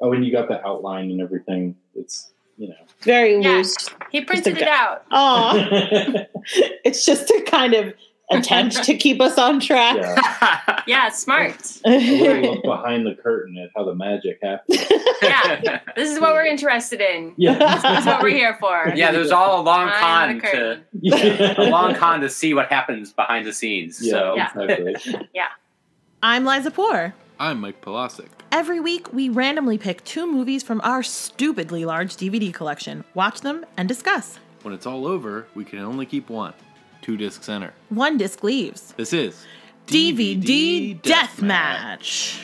Oh, and you got the outline and everything. It's you know. Very Yeah. loose. He printed it out. Oh, it's just to kind of attempt to keep us on track. yeah. Yeah, smart. A little look behind the curtain at how the magic happens. Yeah, this is what we're interested in. Yeah. This is what we're here for. yeah, there's all a long Behind con to yeah. a long con to see what happens behind the scenes. So Yeah. exactly. I'm Liza Poor. I'm Mike Polasic. Every week, we randomly pick two movies from our stupidly large DVD collection, watch them, and discuss. When it's all over, we can only keep one. Two disc center. One disc leaves. This is DVD Deathmatch.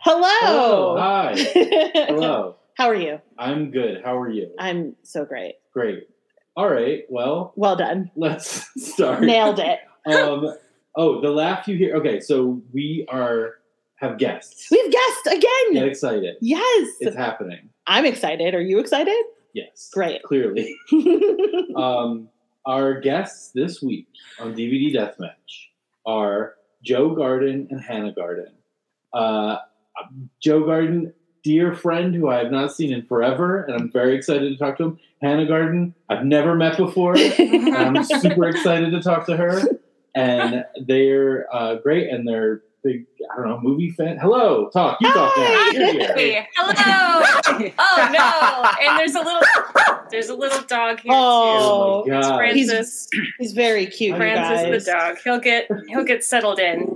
Hello. Hello. Hi. Hello. How are you? I'm good. How are you? I'm so great. Great. All right. Well, Well done. let's start. Nailed it. Um. Oh, the laugh you hear. Okay, so we are have guests. We've Get again. excited. Yes. It's happening. I'm excited. Are you excited? Yes. Great. Clearly. um, our guests this week on DVD Deathmatch are Joe Garden and Hannah Garden. Uh, Joe Garden, dear friend who I have not seen in forever, and I'm very excited to talk to him. Hannah Garden, I've never met before, and I'm super excited to talk to her. And they're uh, great, and they're big, I don't know, movie fan. Hello, talk. You talk now. Hi. You're here. Hello. Oh no! And there's a little, there's a little dog here Oh, Oh too. god. Francis, he's very cute, you Francis guys. the dog. He'll get, he'll get settled in.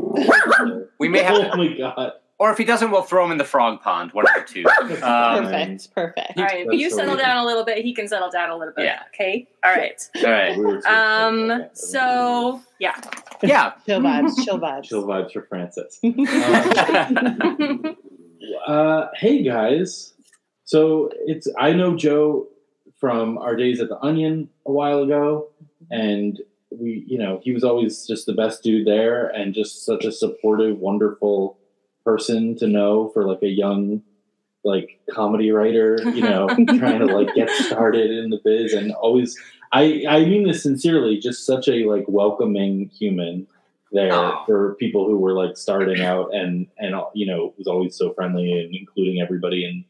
we may have, Oh my god. Or if he doesn't, we'll throw him in the frog pond. One of the two. Um, Perfect. Perfect. All right, That's you settle weird. down a little bit. He can settle down a little bit. Yeah. Okay. All right. all right. So- Um. So yeah. Yeah. Chill vibes. Chill vibes. chill vibes for Francis. Um, uh, hey guys, so it's I know Joe from our days at the Onion a while ago, and we, you know, he was always just the best dude there, and just such a supportive, wonderful person to know for like a young, like comedy writer, you know, trying to like get started in the biz, and always. I, I mean this sincerely, just such a like welcoming human there Oh. for people who were like starting out and and you know was always so friendly and including everybody in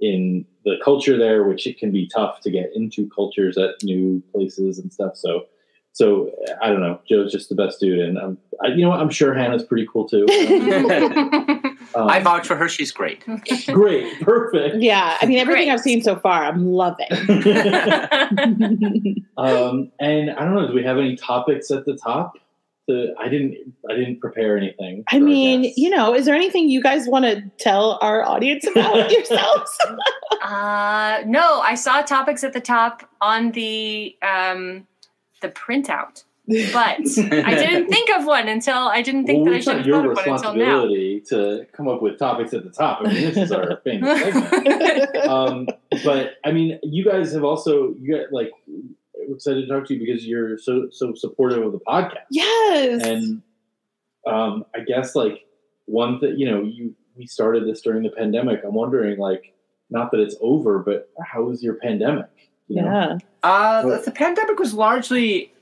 in the culture there which it can be tough to get into cultures at new places and stuff so so i don't know joe's just the best dude and um, I, you know what i'm sure hannah's pretty cool too um, I vouch for her. She's great. great perfect Yeah, I mean everything Great. I've seen so far, I'm loving. um and i don't know do we have any topics at the top The- i didn't i didn't prepare anything I mean, you know, is there anything you guys want to tell our audience about yourselves? uh, no, I saw topics at the top on the um, the printout, but I didn't think of one until I didn't think well, that I should have your thought of one until now. responsibility to come up with topics at the top. I mean, this is our famous segment. Um, but I mean, you guys have also you got like excited to talk to you because you're so so supportive of the podcast, yes. and um, I guess like one thing you know you we started this during the pandemic. I'm wondering like not that it's over, but how was your pandemic? You know? yeah. Uh, the, the pandemic was largely,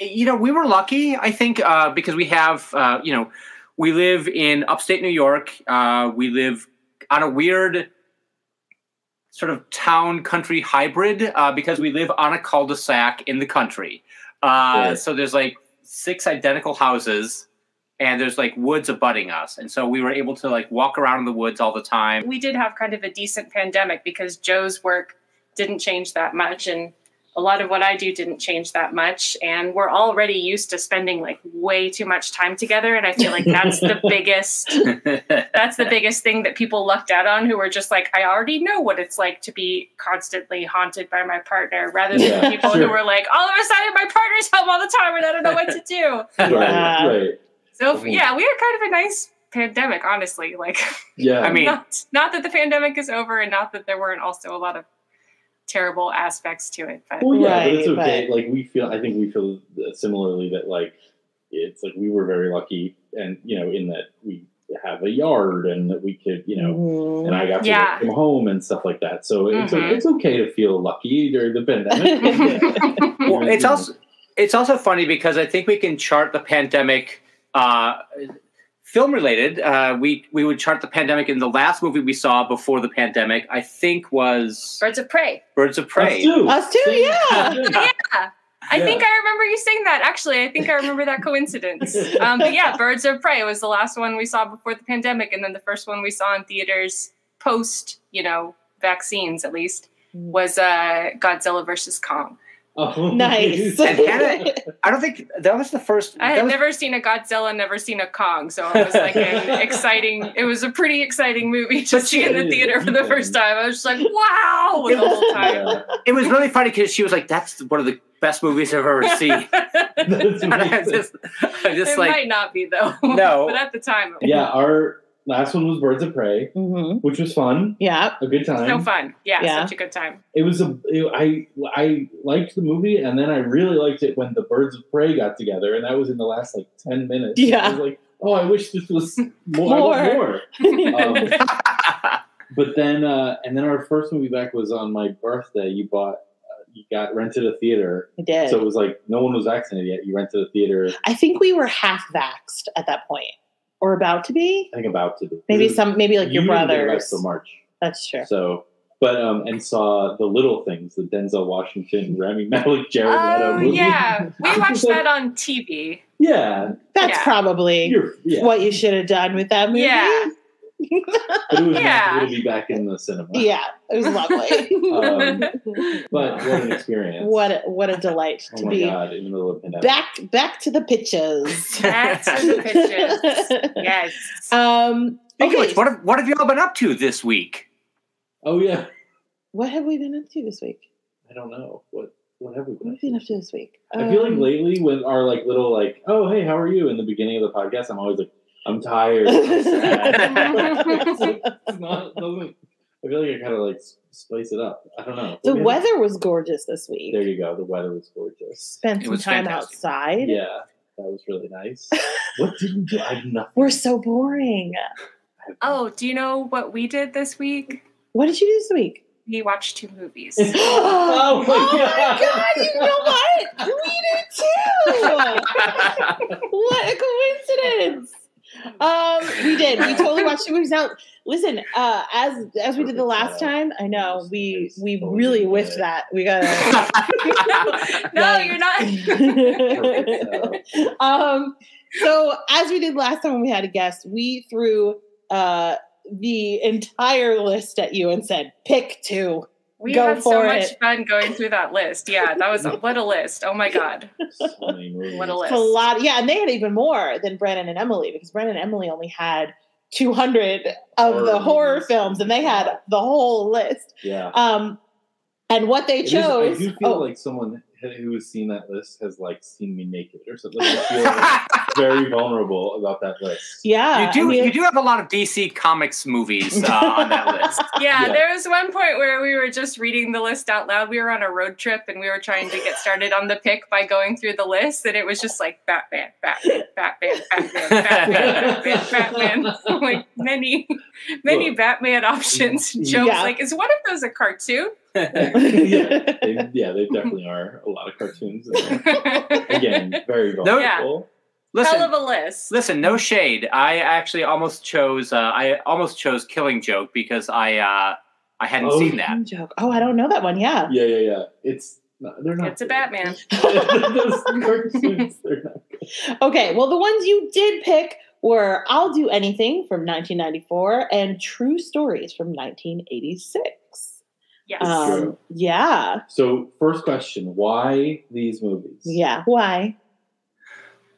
you know, we were lucky, I think, uh, because we have, uh, you know, we live in upstate New York. Uh, we live on a weird sort of town country hybrid uh, because we live on a cul-de-sac in the country. Uh, Right. So there's like six identical houses. And there's like woods abutting us, and so we were able to like walk around in the woods all the time. we did have kind of a decent pandemic because Joe's work didn't change that much and a lot of what I do didn't change that much and we're already used to spending like way too much time together and I feel like that's the biggest that's the biggest thing that people lucked out on who were just like I already know what it's like to be constantly haunted by my partner rather than Yeah, people sure. who were like all of a sudden my partner's home all the time and I don't know what to do. Yeah. Right, right. So yeah, we had kind of a nice pandemic honestly like Yeah. I mean, not not that the pandemic is over and not that there weren't also a lot of terrible aspects to it but Well, yeah, but it's okay. but- Like we feel, I think we feel similarly that like it's like we were very lucky, and you know, in that we have a yard and that we could, you know, Mhm. and I got to Yeah. work from home and stuff like that. So it's Mhm. it's okay to feel lucky during the pandemic. well, it's also it's also funny because I think we can chart the pandemic. Uh, film related, uh, we we would chart the pandemic in the last movie we saw before the pandemic. I think was Birds of Prey. Birds of Prey. Us too. Us too, Same yeah. Yeah. I Yeah. think I remember you saying that. Actually, I think I remember that coincidence. Um, but yeah, Birds of Prey was the last one we saw before the pandemic, and then the first one we saw in theaters post, you know, vaccines at least, was uh, Godzilla versus Kong. Oh, Nice. And Hannah, I don't think that was the first. I that had was- never seen a Godzilla, never seen a Kong, so it was like an exciting. It was a pretty exciting movie to see in the theater for the first time. I was just like, wow, the whole time. It was really funny because she was like, "That's one of the best movies I've ever seen." That's and I just, I just it like, might not be though. No. but at the time, it was yeah, our last one was Birds of Prey, hmm which was fun, Yeah. a good time. so fun. Yeah, Yeah. such a good time. It was a. It, I I liked the movie, and then I really liked it when the Birds of Prey got together, and that was in the last like ten minutes. Yeah. I was like, oh, I wish this was more. I want more. Um, but then, uh, and then our first movie back was on my birthday. You bought, uh, you got rented a theater, I did. so it was like no one was vaccinated yet. You rented a theater. I think we were half vaxxed at that point, or about to be. I think about to be Maybe some, maybe like your You didn't get brothers. arrested till March. That's true. So, but um, and saw the little things, the Denzel Washington, Rami Malek, Jared Leto Oh movie. yeah, we watched like, that on TV. Yeah, That's Yeah. probably yeah. what you should have done with that movie. Yeah. But it was Yeah. nice. It'll be back in the cinema. Yeah, it was lovely. Um, But what an experience! what a, what a delight Oh to my be god! In the middle of the pandemic. back back to the pitches. Back to the pitches. Yes. Um, Speaking of okay, which, what have, what have you all been up to this week? Oh yeah. what have we been up to this week? I don't know what what have we What been. have been up to this week? I feel like Um, lately when our like little like oh hey how are you in the beginning of the podcast I'm always like I'm tired. I'm sad. it's it's not doesn't. I feel like I kind of like spice it up. I don't know. the Maybe- weather was gorgeous this week. There you go. The weather was gorgeous. Spent some time fantastic. outside. Yeah, that was really nice. what did we do? I have nothing. We're so boring. Oh, do you know what we did this week? What did you do this week? We watched two movies. oh, my oh my God. god! You know what? We did too. what a coincidence! Um, we did. We totally watched two movies. out. listen. Uh, as as we did the last time, I know we we really whiffed that. We got. no, you're not. Um, so as we did last time when we had a guest, we threw uh, the entire list at you and said, "Pick two. We Go had so for much it. fun going through that list. Yeah, that was what a list. Oh my god. So. What a list. A lot. Yeah, and they had even more than Brennan and Emily because Brennan and Emily only had 200 of the Horror horror movies. films, and they had the whole list. Yeah. Um, and what they It is- chose. I do feel oh, like someone who has seen that list has like seen me naked or something. I feel like very vulnerable about that list. yeah, you do I mean, you do have a lot of DC Comics movies uh, on that list. Yeah, Yeah. there was one point where we were just reading the list out loud. We were on a road trip and we were trying to get started on the pick by going through the list, and it was just like Batman, Batman, Batman, Batman, Batman, Batman, Batman. like many, many Look. Batman options. Joe's Yeah. like, is one of those a cartoon? Yeah, they, yeah, they definitely are a lot of cartoons. Again, very vulnerable. Listen, Hell of a list. listen, no shade. I actually almost chose uh, I almost chose Killing Joke because I uh, I hadn't Oh. seen that. joke. Oh, I don't know that one. Yeah. Yeah, yeah, yeah. It's not, they're not. It's a. Batman. Cartoons, they're not good. Okay, well, the ones you did pick were I'll Do Anything from 1994 and True Stories from 1986. Yes. Um, True. yeah. So, first question: Why these movies? Yeah. Why?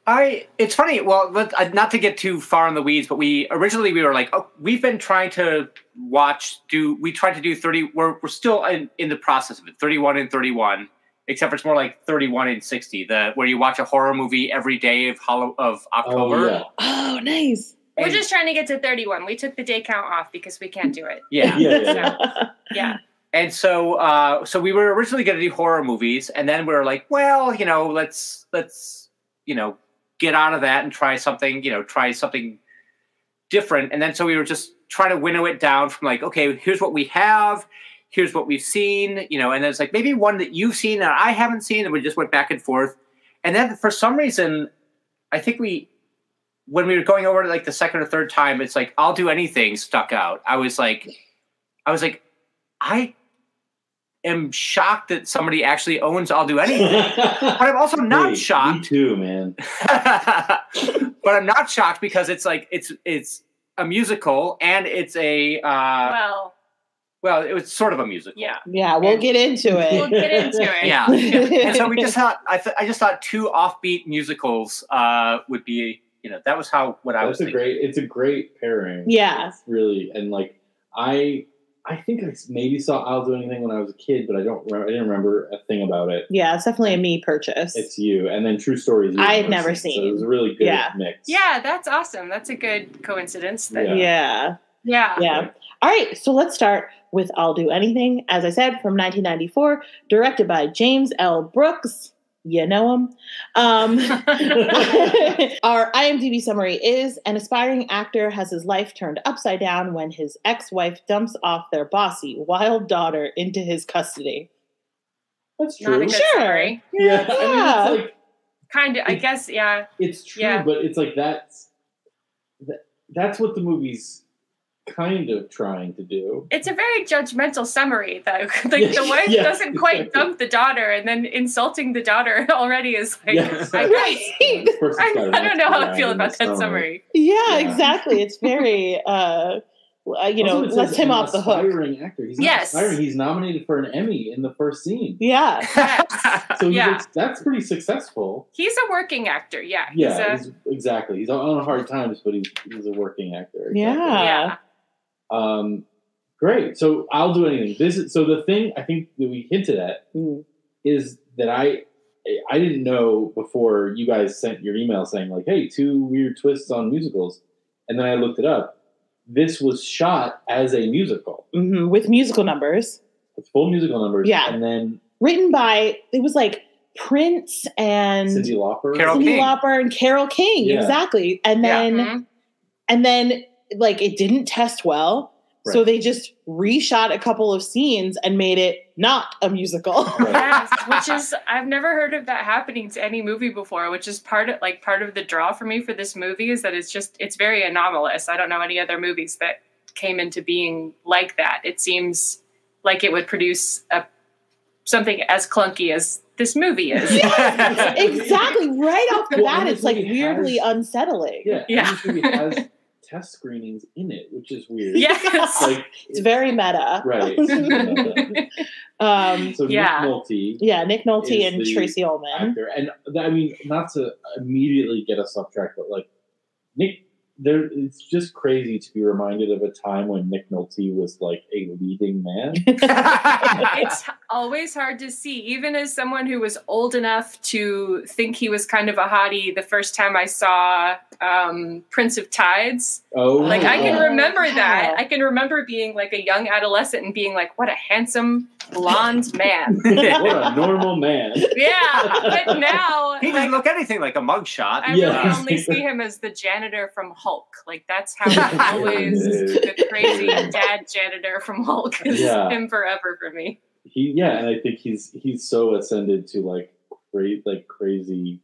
I it's funny. Well, let, uh, not to get too far in the weeds, but we originally we were like, oh, we've been trying to watch. Do we tried to do thirty? We're we're still in, in the process of it. Thirty one and thirty one. Except for it's more like thirty one and sixty. The where you watch a horror movie every day of Hollow of October. Oh, yeah. Oh, nice. We're just trying to get to 31. We took the day count off because we can't do it. yeah. Yeah, yeah, yeah. Yeah. And so, uh, so we were originally going to do horror movies, and then we were like, well, you know, let's let's you know get out of that and try something, you know, try something different. And then so we were just trying to winnow it down from like, okay, here's what we have, here's what we've seen, you know, and then it's like maybe one that you've seen and I haven't seen, and we just went back and forth. and then for some reason, I think we when we were going over it like the second or third time, it's like I'll do anything stuck out. I was like, I was like, I am shocked that somebody actually owns I'll do anything. but I'm also not Hey, Me shocked. too, man. but I'm not shocked because it's like it's it's a musical and it's a uh, well, well, it was sort of a musical. yeah. yeah, we'll get into it. We'll get into it. Yeah. and so we just thought I, th- I just thought two offbeat musicals uh, would be you know that was how what I was That's a thinking. great. It's a great pairing. Yeah. It's really and like I. I think I maybe saw I'll do anything when I was a kid, but I don't. Remember, I didn't remember a thing about it. yeah, it's definitely a me purchase. It's you, and then True Stories. I had had never So it was a really good Yeah. mix. Yeah, that's awesome. That's a good coincidence. That, Yeah. yeah. yeah. Yeah. All right, so let's start with I'll Do Anything, as I said, from 1994, directed by James L. Brooks. You know him. Um, our IMDb summary is an aspiring actor has his life turned upside down when his ex wife dumps off their bossy, wild daughter into his custody. That's Not a true. good Sure. summary. Yeah, I mean, it's like Kind of. I guess. Yeah. it's true, Yeah. but it's like that's that, that's what the movie's kind of trying to do. It's a very judgmental summary, though. like Yeah, the wife yeah, doesn't quite exactly. dump the daughter, and then insulting the daughter already is like. Yeah. I, Right. I, I don't know how I feel about that stomach. summary. Yeah, Yeah. exactly. It's very, uh, uh, you know, Also, it lets him off the hook. Aspiring actor. He's Yes. aspiring. He's nominated for an Emmy in the first scene. Yeah. Yes. So he Yeah. looks, that's pretty successful. He's a working actor. Yeah. Yeah, He's he's, exactly. He's on hard times, but he's, he's a working actor. Exactly. Yeah. yeah. Um, great. So I'll do anything. This is so the thing I think that we hinted at Mm. is that I I didn't know before you guys sent your email saying like, "Hey, two weird twists on musicals," and then I looked it up. This was shot as a musical hmm With musical numbers. with full musical numbers. Yeah. and then Written by, it was like Prince and Cyndi Lauper. Carole Cyndi King. Lauper and Carole King. Yeah. Exactly. And Yeah. then, Mhm. and then, like, it didn't test well. So they just reshot a couple of scenes and made it not a musical. Yes, which is I've never heard of that happening to any movie before, which is part of like part of the draw for me for this movie is that it's just it's very anomalous. I don't know any other movies that came into being like that. It seems like it would produce a something as clunky as this movie is. exactly. Right off the Well, bat, it's like weirdly has- unsettling. Yeah, Yeah. and this movie has test screenings in it, which is weird. Yes. like It's very meta. right. Um, so Yeah. Nick Nolte, yeah, Nick Nolte and Tracey Ullman. actor, and th- I mean, not to immediately get us off track, but like Nick, there, it's just crazy to be reminded of a time when Nick Nolte was like a leading man. it's always hard to see, even as someone who was old enough to think he was kind of a hottie the first time I saw um, Prince of Tides. Oh, Like I can Oh, remember wow. that. I can remember being like a young adolescent and being like, "What a handsome blonde man." what a normal man. yeah, but now he doesn't look anything like a mugshot. I Yeah. really only see him as the janitor from Hulk. Like that's how he always the crazy dad janitor from Hulk is Yeah. him forever for me. He, yeah, and I think he's he's so ascended to like great, like crazy.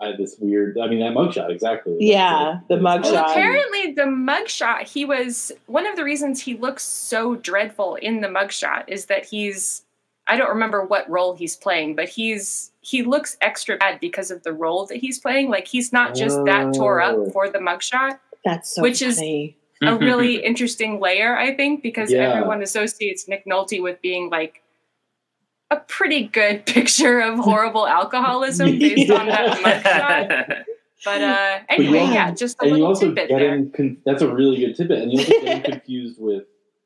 Uh, this weird. I mean, that mugshot exactly. Yeah, the mugshot. Well, apparently the mugshot, he was one of the reasons he looks so dreadful in the mugshot is that he's I don't remember what role he's playing, but he's he looks extra bad because of the role that he's playing. Like he's not just that tore Oh. up for the mugshot. That's so Which is- A really interesting layer, I think, because Yeah. everyone associates Nick Nolte with being like a pretty good picture of horrible alcoholism based on that mugshot. But uh But anyway, also- yeah, just a and you little also tidbit get there. him. That's a really good tidbit, and you also get him confused with.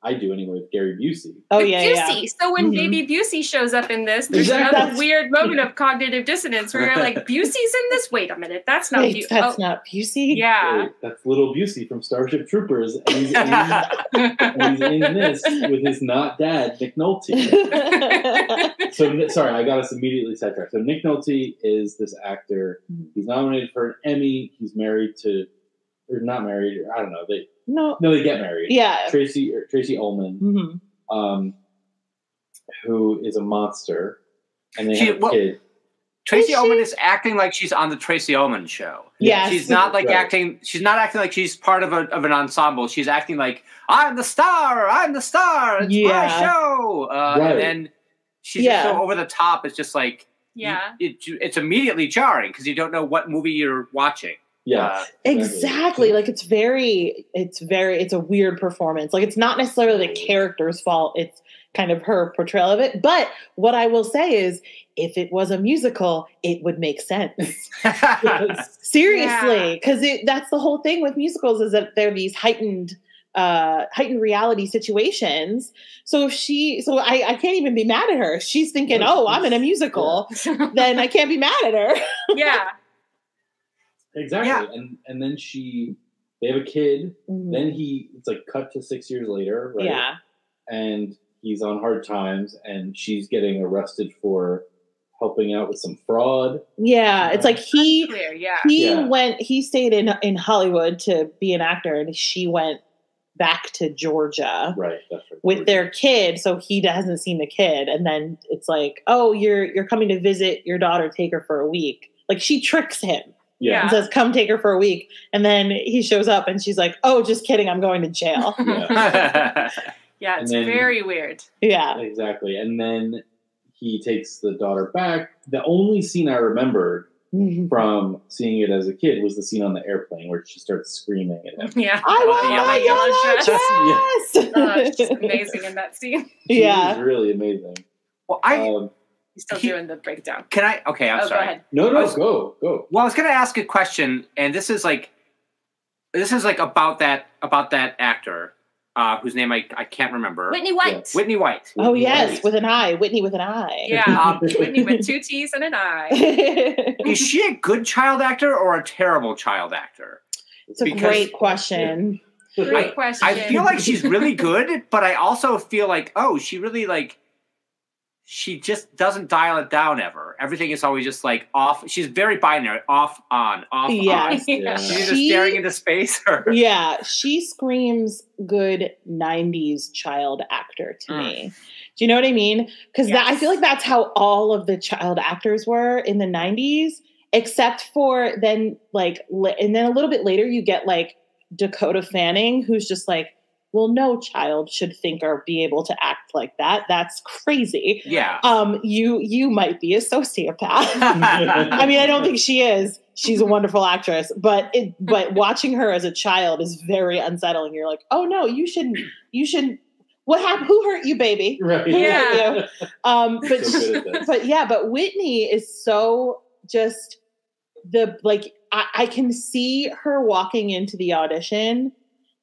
I do anyway with Gary Busey. Oh With yeah, yeah. Busey. So when Mhm. Baby Busey shows up in this, there's Exactly. another weird moment of cognitive dissonance where you're like, Busey's in this? Wait a minute, that's not Wait, Busey. that's Oh, not Busey. yeah. Wait, that's little Busey from Starship Troopers, and he's, in, and he's in this with his not dad Nick Nolte. So sorry, I got us immediately sidetracked. So Nick Nolte is this actor. He's nominated for an Emmy. He's married to, or not married. Or I don't know. They no. no, they get married. Yeah. Tracey or Tracey Ullman, hmm um, who is a monster, and they She- have a well- kid. Tracey Is Ullman is acting like she's on the Tracey Ullman show. Yeah, She's not like Right. acting. She's not acting like she's part of a of an ensemble. She's acting like I'm the star. I'm the star. It's my show. Uh, Right. And then she's Yeah. so over the top. It's just like you- Yeah. it, it's immediately jarring because you don't know what movie you're watching. Yeah. Uh, Exactly. Like it's very, it's very, it's a weird performance. Like it's not necessarily the character's fault. It's kind of her portrayal of it. But what I will say is, if it was a musical, it would make sense. Seriously, because that's the whole thing with musicals is that they're these heightened, uh, heightened reality situations. So if she, so I, I can't even be mad at her. She's thinking, oh, I'm in a musical, then I can't be mad at her. yeah. Exactly. Yeah. And and then she they have a kid. Mm-hmm. Then he it's like cut to six years later, right? Yeah. And he's on hard times and she's getting arrested for helping out with some fraud. Yeah. It's like he, Clear. Yeah. he Yeah. went he stayed in in hollywood to be an actor and she went back to georgia Right. That's right. with their kid so he hasn't seen the kid and then it's like oh you're you're coming to visit your daughter take her for a week like she tricks him Yeah. and says come take her for a week and then he shows up and she's like oh just kidding i'm going to jail Yeah. Yeah. It's then- very weird. yeah Exactly. And then he takes the daughter back. The only scene I remembered from seeing it as a kid was the scene on the airplane where she starts screaming at him. Yeah. I The want my yellow yellow Uh, dress. she's amazing in that scene. She yeah. was really amazing. well, I Um, He's still He- doing the breakdown. can I. Okay, I'm oh, sorry. go ahead. no, no, was- go, go. Well, I was going to ask a question, and this is like, this is like about that about that actor uh, whose name I, I can't remember. Whitney White. Whitney White. Oh Whitney yes, White. with an eye, Whitney with an eye. Yeah. Um, Whitney with two T's and an I. Is she a good child actor or a terrible child actor? It's a Because- great question. Great question. I feel like she's really good, but I also feel like, oh, she really like she just doesn't dial it down ever. Everything is always just like off. She's very binary, off, on, off, Yes. on. Yeah. She's just She- staring into space or Yeah, she screams good '90s child actor to Mm. me. Do you know what I mean? Because I feel like that's how all of the child actors were in the '90s, except for then like, and then a little bit later you get like Dakota Fanning, who's just like, well, no child should think or be able to act like that. That's crazy. yeah. Um, you you might be a sociopath. I mean, I don't think she is. She's a wonderful actress, but it but watching her as a child is very unsettling. You're like, oh no, you shouldn't. You shouldn't. What happened? Who hurt you, baby? Right. Who hurt you? Um, but So good at this. but yeah, but Whitney is so just the like I, I can see her walking into the audition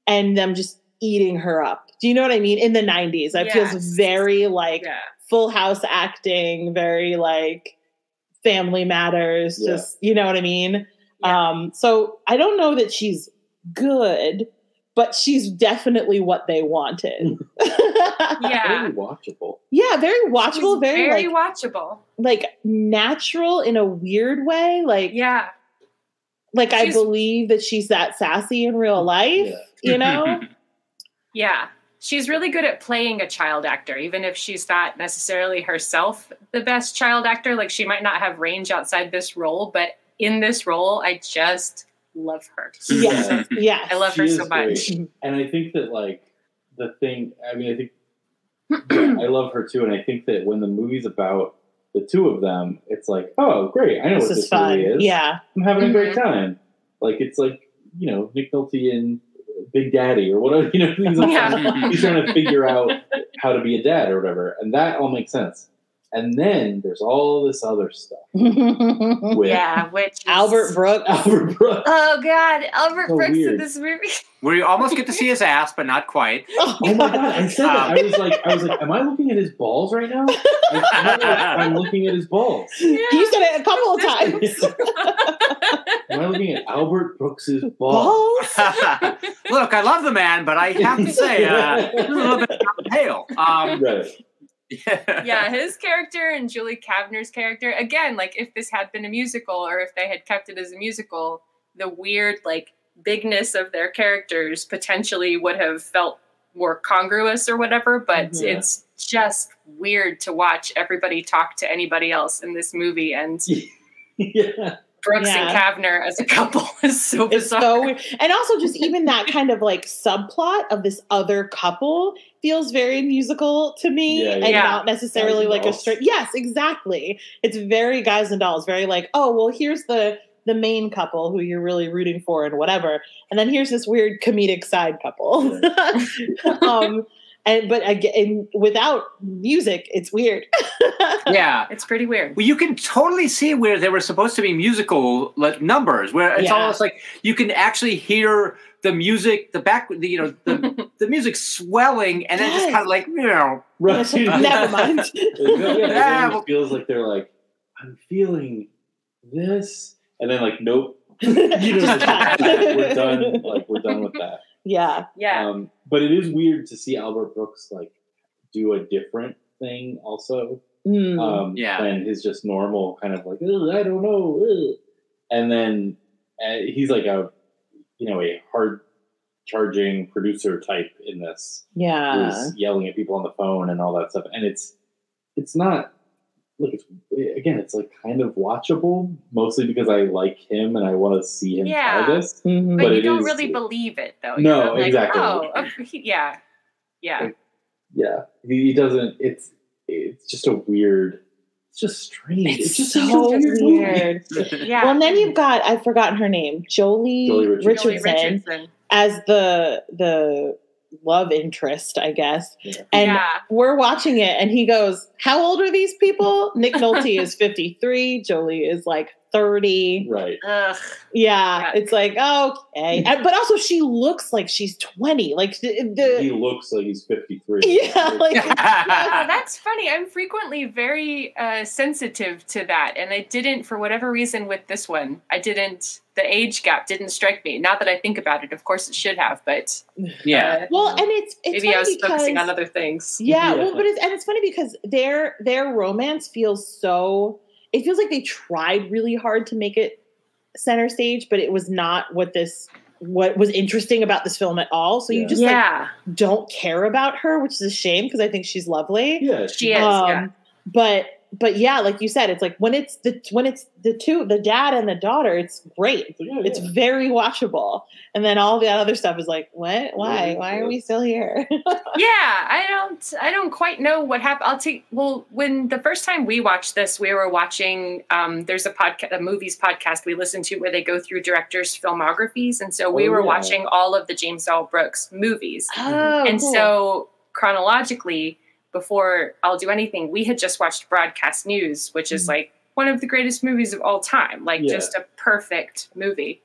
and them just eating her up. Do you know what I mean? In the 90s. It feels very like yeah. full house acting, very like family matters, Yeah. just you know what I mean? Yeah. Um, so I don't know that she's good, but she's definitely what they wanted. Yeah. Very watchable. yeah, very watchable, She's very, very like watchable. like natural in a weird way. Like Yeah. like I believe that she's that sassy in real life, Yeah. you know? Yeah. She's really good at playing a child actor, even if she's not necessarily herself the best child actor. Like she might not have range outside this role, but in this role, I just love her. yes. Yes. I love She her is so much. great. And I think that like the thing I mean I think I love her too, and I think that when the movie's about the two of them, it's like, oh great, I know This what is this fun. is. Yeah. I'm having a great Mhm. time. Like it's like, you know, Nick Nolte and Big Daddy or whatever, you know, he's, like, Yeah. he's trying to figure out how to be a dad or whatever. And that all makes sense. And then there's all this other stuff with Yeah, which is- Albert Brooks. Albert Brooks. Oh God, Albert So Brooks in this movie. Where you almost get to see his ass, but not quite. Oh, Oh my god! I said that. I was like, I was like, am I looking at his balls right now? I feel like I'm looking at his balls. You said it a couple of times. Am I looking at Albert Brooks's balls? Balls? Look, I love the man, but I have to say, uh, he's a little bit pale. Um, Right. Yeah, his character and Julie Kavner's character. Again, like if this had been a musical or if they had kept it as a musical, the weird like bigness of their characters potentially would have felt more congruous or whatever. But Mhm. it's just weird to watch everybody talk to anybody else in this movie, and yeah. Brooks Yeah. and Kavner as a couple is so It's bizarre. so weird. And also just even that kind of like subplot of this other couple feels very musical to me Yeah, and yeah. not necessarily Guys and like a straight Yes, exactly. It's very guys and dolls, very like, oh well here's the the main couple who you're really rooting for and whatever. And then here's this weird comedic side couple. um and but again without music, it's weird. Yeah. it's pretty weird. Well, you can totally see where there were supposed to be musical like numbers, where it's Yeah. almost like you can actually hear the music, the back, the, you know, the the music swelling, and then just kind of like, you know, Right. Never mind. Feels- yeah, it Yeah, almost well- feels like they're like, I'm feeling this, and then like, nope, you know, Just cut. we're done. Like we're done with that. Yeah. Yeah. Um, but it is weird to see Albert Brooks like do a different thing also Mm. um, Yeah. than his just normal kind of like I don't know, ugh." and then uh, he's like a you know a hard charging producer type in this yeah. who's yelling at people on the phone and all that stuff. And it's it's not look it's again it's like kind of watchable mostly because I like him and I want to see him Yeah. try this. Mhm. but, but you don't is- really believe it though. No, like, exactly. Oh, he- yeah, yeah. Yeah, he, he doesn't. It's it's just a weird. It's just strange. It's, just so such weird weird. Yeah. Well, and then you've got I've forgotten her name, Joely, Joely Richardson. Joely Richardson, Richardson. as the the love interest, I guess. Yeah. And yeah. we're watching it, and he goes, "How old are these people?" Nick Nolte is fifty three. Joely is like thirty. Right. Ugh. Yeah, Yeah. it's like okay, And- but also she looks like she's twenty. Like the, he looks like he's fifty three. yeah, like Oh, that's funny. I'm frequently very uh, sensitive to that, and I didn't, for whatever reason, with this one, I didn't. The age gap didn't strike me. Not that I think about it. Of course, it should have, but yeah. uh, well, and it's it's maybe I funny was focusing on other things. Yeah, Yeah. well, but it's and it's funny because their their romance feels so. It feels like they tried really hard to make it center stage, but it was not what this what was interesting about this film at all. So you Yeah. just like yeah, don't care about her, which is a shame because I think she's lovely. Yeah, she is. yeah. Um, But but yeah, like you said, it's like when it's the when it's the two, the dad and the daughter, it's great. It's very watchable, and then all the other stuff is like, what? Why? Why are we still here? yeah i don't i don't quite know what happened i'll take well when the first time we watched this we were watching um there's a podcast a movies podcast we listen to where they go through directors filmographies and so we Oh, were yeah. watching all of the james l brooks movies oh, and cool. so chronologically before i'll do anything we had just watched broadcast news which is Mhm. like one of the greatest movies of all time like Yeah. just a perfect movie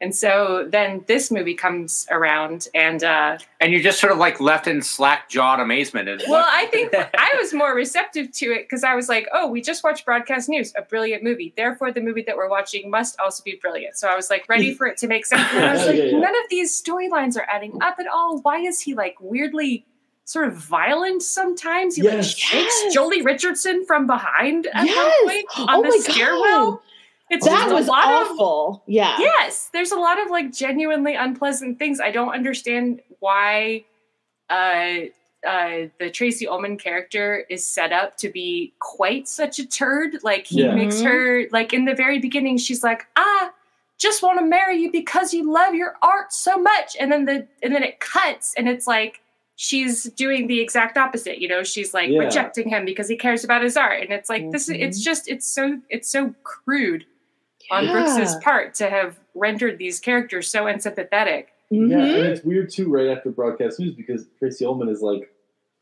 and so then this movie comes around and uh and you're just sort of like left in slack jawed amazement. At well, I think I was more receptive to it because I was like, oh, we just watched Broadcast News, a brilliant movie. Therefore, the movie that we're watching must also be brilliant. So I was like ready for it to make sense. And I was like, Yeah, yeah. none of these storylines are adding up at all. Why is he like weirdly sort of violent sometimes? He like shakes Yes. Joely Richardson from behind at Yes. one point on Oh the stairwell. God. It's that was lot of awful. yeah. yes there's a lot of like genuinely unpleasant things i don't understand why uh uh the tracey ullman character is set up to be quite such a turd like he Yeah. makes her like in the very beginning she's like i just want to marry you because you love your art so much and then the and then it cuts and it's like she's doing the exact opposite you know she's like Yeah. rejecting him because he cares about his art and it's like this it's just it's so it's so crude on Yeah. Brooks's part to have rendered these characters so unsympathetic. Yeah, Mhm. and it's weird too. Right after broadcast news, because Tracey Ullman is like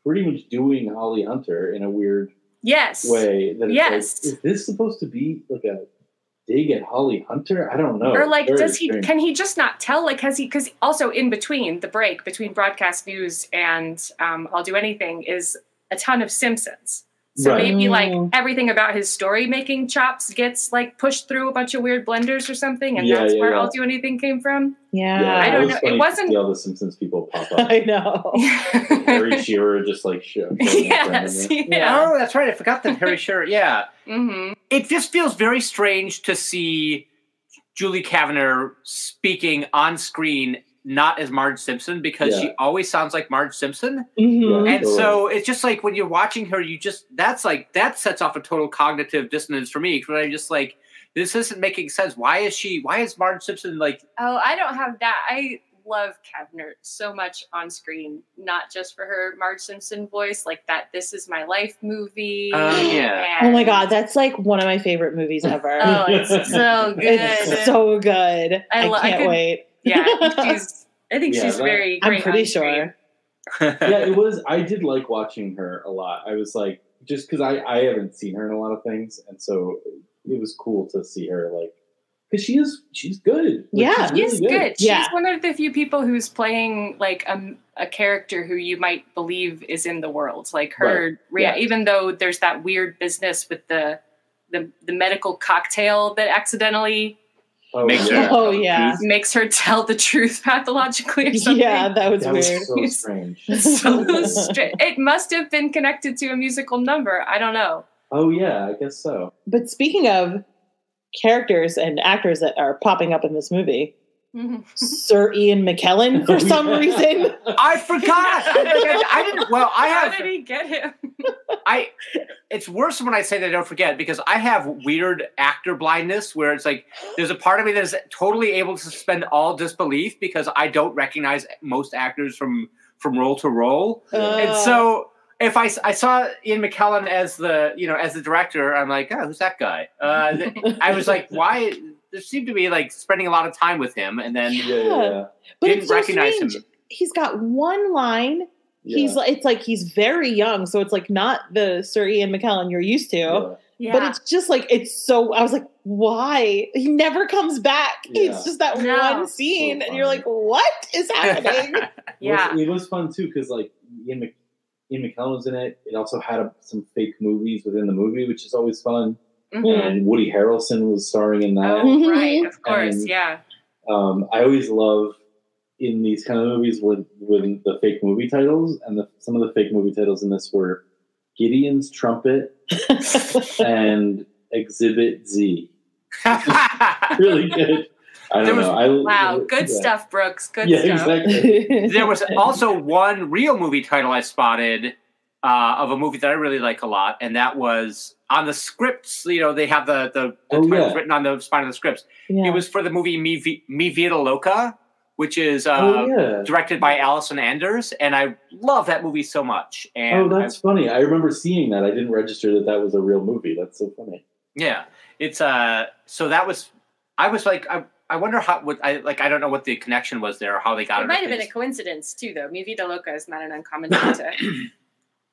pretty much doing Holly Hunter in a weird Yes. way. That it's Yes. like, is this supposed to be like a dig at Holly Hunter? I don't know. Or like, Very does he? strange. Can he just not tell? Like, has he? Because also in between the break between broadcast news and um, I'll do anything is a ton of Simpsons. So Right. maybe like Mm. everything about his story making chops gets like pushed through a bunch of weird blenders or something, and Yeah, that's yeah, where yeah. I'll do anything came from. Yeah. I don't know. It wasn't- see all the Simpsons people pop up. I know. Harry Shearer just like show. yes. Yeah. Yeah. Oh, that's right. I forgot that Harry Shearer. Yeah. hmm It just feels very strange to see Julie Kavner speaking on screen not as Marge Simpson because she always sounds like Marge Simpson. Mhm. Yeah. And so it's just like when you're watching her, you just that's like that sets off a total cognitive dissonance for me because I'm just like, this isn't making sense. Why is she? Why is Marge Simpson like? Oh, I don't have that. I love Kavner so much on screen, not just for her Marge Simpson voice, like that This Is My Life movie. Oh, yeah. Oh my god, that's like one of my favorite movies ever. Oh, it's so good. It's so good. I I, lo- I can't could- wait. Yeah, she's. I think Yeah, she's that- very. I'm pretty sure. yeah, it was. I did like watching her a lot. I was like, just because I I haven't seen her in a lot of things, and so it was cool to see her like because she is she's good. Like, Yeah. she's really She's good. She's Yeah. one of the few people who's playing like a, a character who you might believe is in the world. Like her, Right. rea- Yeah. even though there's that weird business with the the, the medical cocktail that accidentally Oh, Makes her- yeah. Oh yeah. makes her tell the truth pathologically or something. Yeah, that was That weird. was so strange. so stra- it must have been connected to a musical number. I don't know. Oh yeah, I guess so. But speaking of characters and actors that are popping up in this movie, Sir Ian McKellen for some reason. I forgot. I, I, I didn't. Well, I How have. did he get him? I. It's worse when I say that I don't forget because I have weird actor blindness where it's like there's a part of me that is totally able to suspend all disbelief because I don't recognize most actors from from role to role. and Uh, so if I, I saw Ian McKellen as the you know as the director, I'm like, oh, who's that guy? Uh, I was like, why? There seemed to be like spending a lot of time with him, and then Yeah, yeah, yeah. but didn't it's so recognize strange. him. He's got one line. yeah. He's like it's like he's very young, so it's like not the Sir Ian McKellen you're used to. Yeah. Yeah. But it's just like it's so. I was like, why? He never comes back. Yeah. It's just that No. one scene, So and you're like, what is happening? yeah. It was, it was fun too because like Ian, Mc, Ian McKellen was in it. It also had a, some fake movies within the movie, which is always fun. Mhm. And Woody Harrelson was starring in that. Oh, right. Of course. And- yeah. Um, I always love in these kind of movies with when the fake movie titles and the, some of the fake movie titles in this were Gideon's Trumpet and Exhibit Z. Really good. I don't was- know. I, Wow. Good yeah. stuff, Brooks. Good Yeah, stuff. exactly. there was also one real movie title I spotted uh, of a movie that I really like a lot, and that was on the scripts. You know, they have the the, the Oh, titles yeah. written on the spine of the scripts. yeah. It was for the movie Me, Vi- Mi Vida Loca, which is uh, oh yeah. directed by Allison Anders, and I love that movie so much. And Oh, that's funny. I remember seeing that. I didn't register that that was a real movie. That's so funny. Yeah, it's uh. So that was. I was like, I. I wonder how. What I like. I don't know what the connection was there, or how they got it. It might have been a coincidence too, though. Mi Vida Loca is not an uncommon name to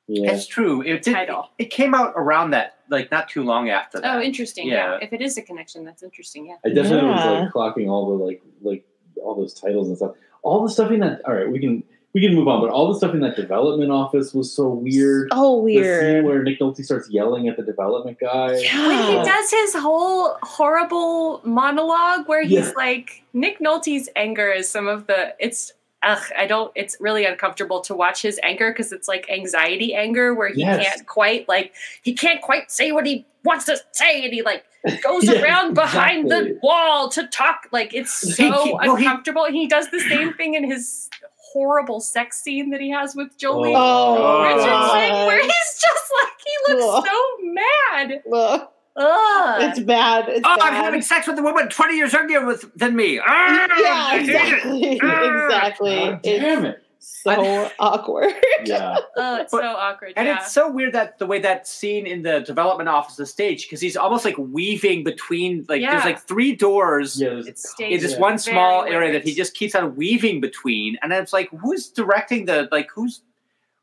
Yeah. It's true. It did. title. It came out around that, like not too long after that. Oh, interesting. Yeah. Yeah. If it is a connection, that's interesting. Yeah. I definitely Yeah. was like clocking all the like like all those titles and stuff. All the stuff in that. All right, we can we can move on. But all the stuff in that development office was so weird. oh The scene weird. where Nick Nolte starts yelling at the development guy. When he does his whole horrible monologue where he's Yeah. like Nick Nolte's anger is some of the it's ugh, I don't it's really uncomfortable to watch his anger because it's like anxiety anger where he Yes. can't quite like he can't quite say what he wants to say and he like goes Yeah, around behind exactly. the wall to talk like it's so He- he- well, he- uncomfortable. And he does the same thing in his horrible sex scene that he has with Joely Oh, Richardson where he's just like he looks so mad. Ugh, Ugh. it's bad. It's Oh, bad. I'm having sex with a woman 20 years younger with, than me. Ah, yeah, I hate it. exactly. Ah. exactly. God damn it. So awkward. Yeah. Oh, it's But- so awkward. And yeah. it's so weird that the way that scene in the development office is staged because he's almost like weaving between like Yeah. there's like three doors Yeah. there's- it's in staged. this Yeah. one small Very area that he just keeps on weaving between, and it's like who's directing the like who's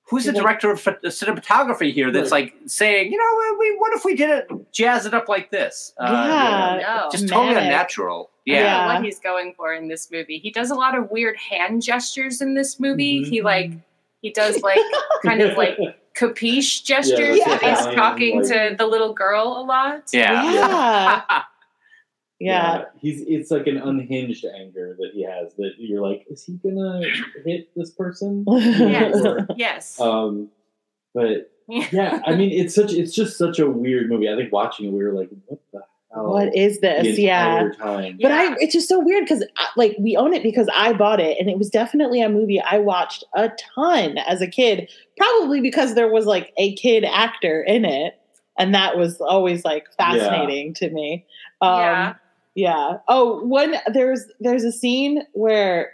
who's the director of cinematography here that's like saying you know we what if we did it jazz it up like this uh, yeah. No. just totally Manic. unnatural I don't yeah. what he's going for in this movie. He does a lot of weird hand gestures in this movie. Mhm. He like he does like kind of like capiche gestures. Yeah. when He's talking Like- to the little girl a lot. yeah Yeah. Yeah. He's it's like an unhinged anger that he has that you're like, is he gonna hit this person? Yes. Or- Yes. um but yeah, I mean it's such it's just such a weird movie. I think watching it we were like, what the Oh, what is this? Yeah. Time. But Yeah. I, it's just so weird because like we own it because I bought it, and it was definitely a movie I watched a ton as a kid. Probably because there was like a kid actor in it, and that was always like fascinating to me. Um, Yeah. Yeah. Oh, one there's there's a scene where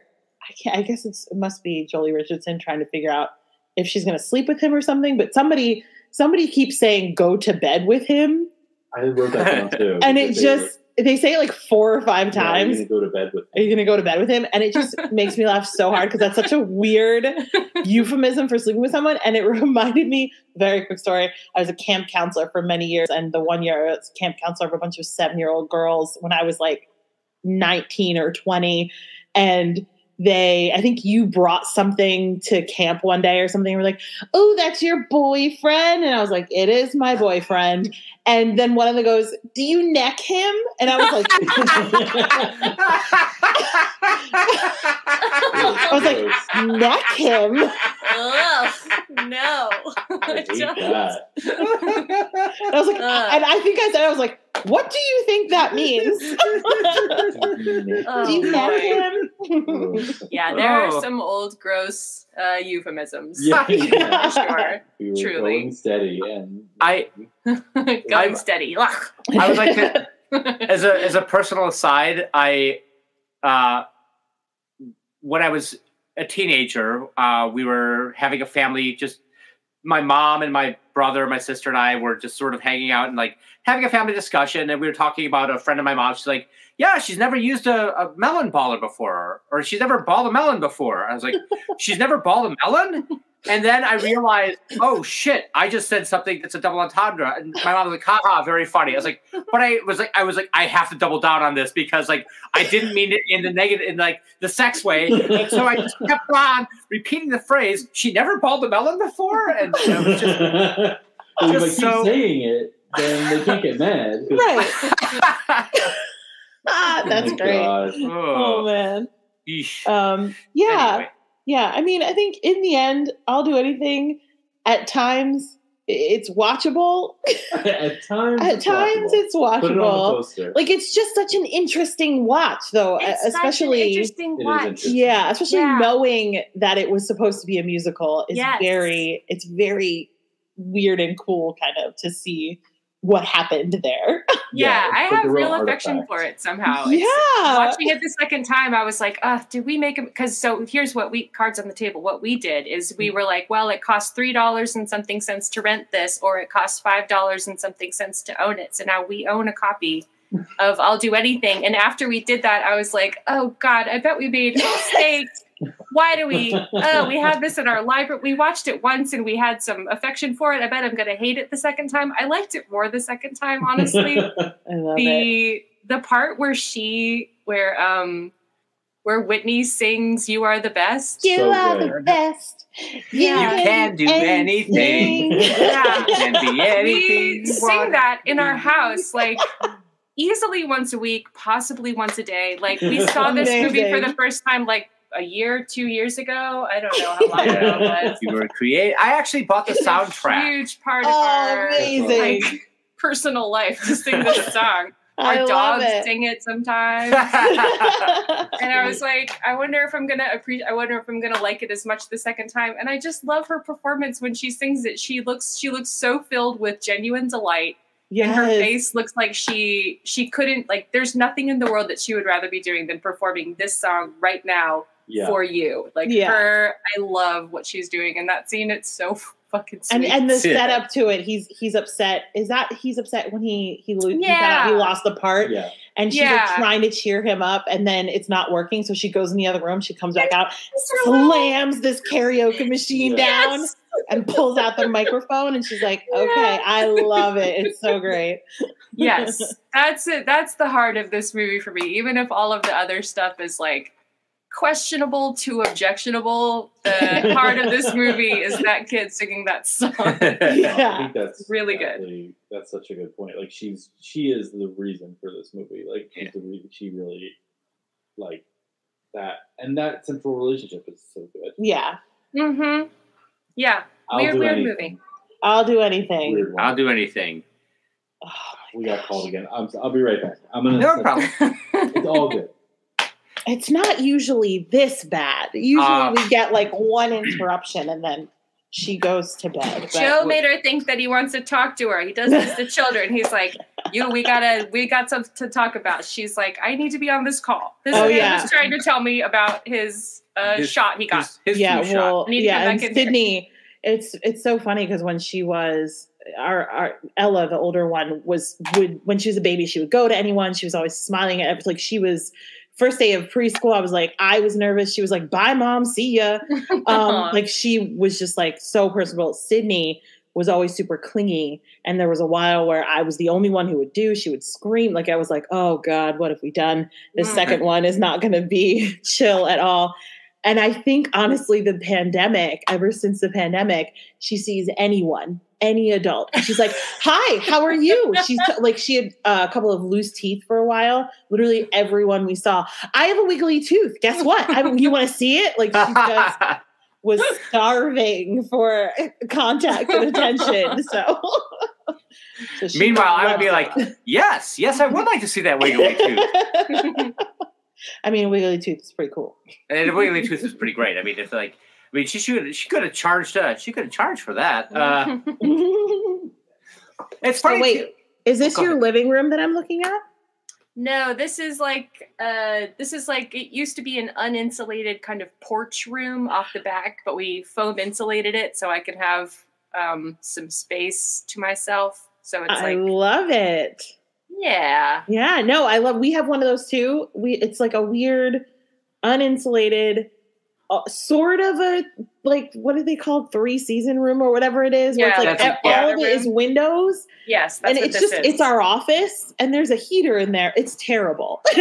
I can't. I guess it's, it must be Joely Richardson trying to figure out if she's going to sleep with him or something. But somebody somebody keeps saying go to bed with him, I wrote that down too. and it because they were- just they say it like four or five Yeah, I'm times. gonna go to bed with. Are you going to go to bed with him? And it just makes me laugh so hard because that's such a weird euphemism for sleeping with someone. And it reminded me, very quick story. I was a camp counselor for many years. And the one year I was camp counselor of a bunch of seven year old girls when I was like 19 or 20. And they, I think you brought something to camp one day or something. We're like, oh, that's your boyfriend. And I was like, it is my boyfriend. And then one of them goes, do you neck him? And I was like, I was like, neck him. Ugh, no. I hate Don't. I was like, Ugh. and I think I said, I was like, what do you think that means? Oh, do you neck boy. him? Yeah, there Oh. are some old gross uh, euphemisms. Yeah, Yeah. Sure. we Truly. going steady, and I Going I'm- steady. I would like to as a as a personal aside, I uh, when I was a teenager, uh, we were having a family. Just my mom and my brother, my sister and I were just sort of hanging out and like having a family discussion. And we were talking about a friend of my mom's. She's like, "Yeah, she's never used a, a melon baller before, or she's never balled a melon before." I was like, "She's never balled a melon." And then I realized, oh shit, I just said something that's a double entendre. And my mom was like, haha, very funny. I was like, but I was like, I was like, I have to double down on this because like I didn't mean it in the negative, in like the sex way. And so I just kept on repeating the phrase, she never balled a melon before. And it was just, But if I just so- saying it, then they can't get mad. right. Ah, Oh that's my great. God. Oh oh, man. yeesh. Um, yeah. Anyway. Yeah. I mean, I think in the end, I'll do anything. At times, it's watchable. At times, At it's times, watchable. it's Put it on the watchable. poster. Like it's just such an interesting watch, though. It's such an especially interesting watch. interesting. yeah, especially Yeah. knowing that it was supposed to be a musical is Yes. very. It's very weird and cool, kind of, to see what happened there. Yeah, Yeah, I have real real affection artifact. for it somehow. It's- yeah. watching it the second time, I was like, uh, did we make it? Because so here's what we cards on the table. What we did is we were like, well, it costs three dollars and something cents to rent this, or it costs five dollars and something cents to own it. So now we own a copy of I'll Do Anything. And after we did that, I was like, oh God, I bet we made a mistake. Why do we? Oh, we had this in our library. We watched it once and we had some affection for it. I bet I'm going to hate it the second time. I liked it more the second time, honestly I love it. the the part where she where um where Whittni sings "You Are the Best." You So are good. the best. Yeah. You can do anything. Yeah. Can be anything. We sing that in our house like easily once a week, possibly once a day. Like we saw this movie for the first time like a year, two years ago. I don't know how long ago it was. You were create. I actually bought the It's a soundtrack. huge part of Oh, our amazing. like personal life to sing this song. I Our love dogs it. sing it sometimes. and I was like, I wonder if I'm gonna appreciate. I wonder if I'm gonna like it as much the second time. And I just love her performance when she sings it. She looks, she looks so filled with genuine delight, and her face looks like she she couldn't like. There's nothing in the world that she would rather be doing than performing this song right now yeah. for you. Like Yeah. her, I love what she's doing in that scene. It's so fucking sweet. and and the Yeah. setup to it, he's he's upset. Is that he's upset when he he lo- he, found Yeah. he lost the part, yeah. and she's Yeah. like trying to cheer him up, and then it's not working. So she goes in the other room. She comes back out, slams this karaoke machine Yeah. down, and pulls out the microphone. And she's like, "Okay, Yeah. I love it. It's so great." yes that's it that's the heart of this movie for me even if all of the other stuff is like questionable to objectionable the heart of this movie is that kid singing that song I Yeah. think that's Really good. exactly- That's such a good point. Like she's she is the reason for this movie. Like she's Yeah. the reason she really like that and that central relationship is so good. Yeah, mm-hmm yeah I'll weird weird anything. movie I'll do anything. I'll do anything. Oh, We got called again. I'm, I'll be right back. I'm gonna. No problem. It's all good. It's not usually this bad. Usually Uh, we get like one interruption and then she goes to bed. But Joe made her think that he wants to talk to her. He does this to children. He's like, "You, we gotta, we got something to talk about." She's like, "I need to be on this call." This Oh, man yeah. was trying to tell me about his, uh, His- shot he got. His, his yeah, flu shot. well, I to yeah, come and back in here. Sydney. It's it's so funny because when she was our, our Ella, the older one, was would when she was a baby, she would go to anyone. She was always smiling at like she was first day of preschool. I was like, I was nervous. She was like, "Bye, mom, see ya." Um, like she was just like so personable. Sydney was always super clingy, and there was a while where I was the only one who would do. She would scream like I was like, "Oh God, what have we done?" The Mhm. second one is not going to be chill at all. And I think honestly, the pandemic, ever since the pandemic, she sees anyone, any adult. and She's like, "Hi, how are you?" She's t- like, she had uh, a couple of loose teeth for a while. Literally everyone we saw. I have a wiggly tooth. Guess what? I, you want to see it? Like she just was starving for contact and attention. So, so Meanwhile, I would be like, yes, yes, I would like to see that wiggly tooth. It. I mean, wiggly tooth is pretty cool. And the wiggly tooth is pretty great. I mean, it's like, I mean, she should she could have charged. Uh, she could have charged for that. Uh, it's So wait, too- is this Go your ahead. living room that I'm looking at? No, this is like uh this is like it used to be an uninsulated kind of porch room off the back, but we foam insulated it so I could have um some space to myself. So it's I like love it. Yeah. Yeah, no, I love. We have one of those too. We it's like a weird, uninsulated, uh, sort of a like what do they call it? three season room or whatever it is. Yeah, where it's like all of it is windows, Yes, that's and it's just is. it's our office, and there's a heater in there. It's terrible, but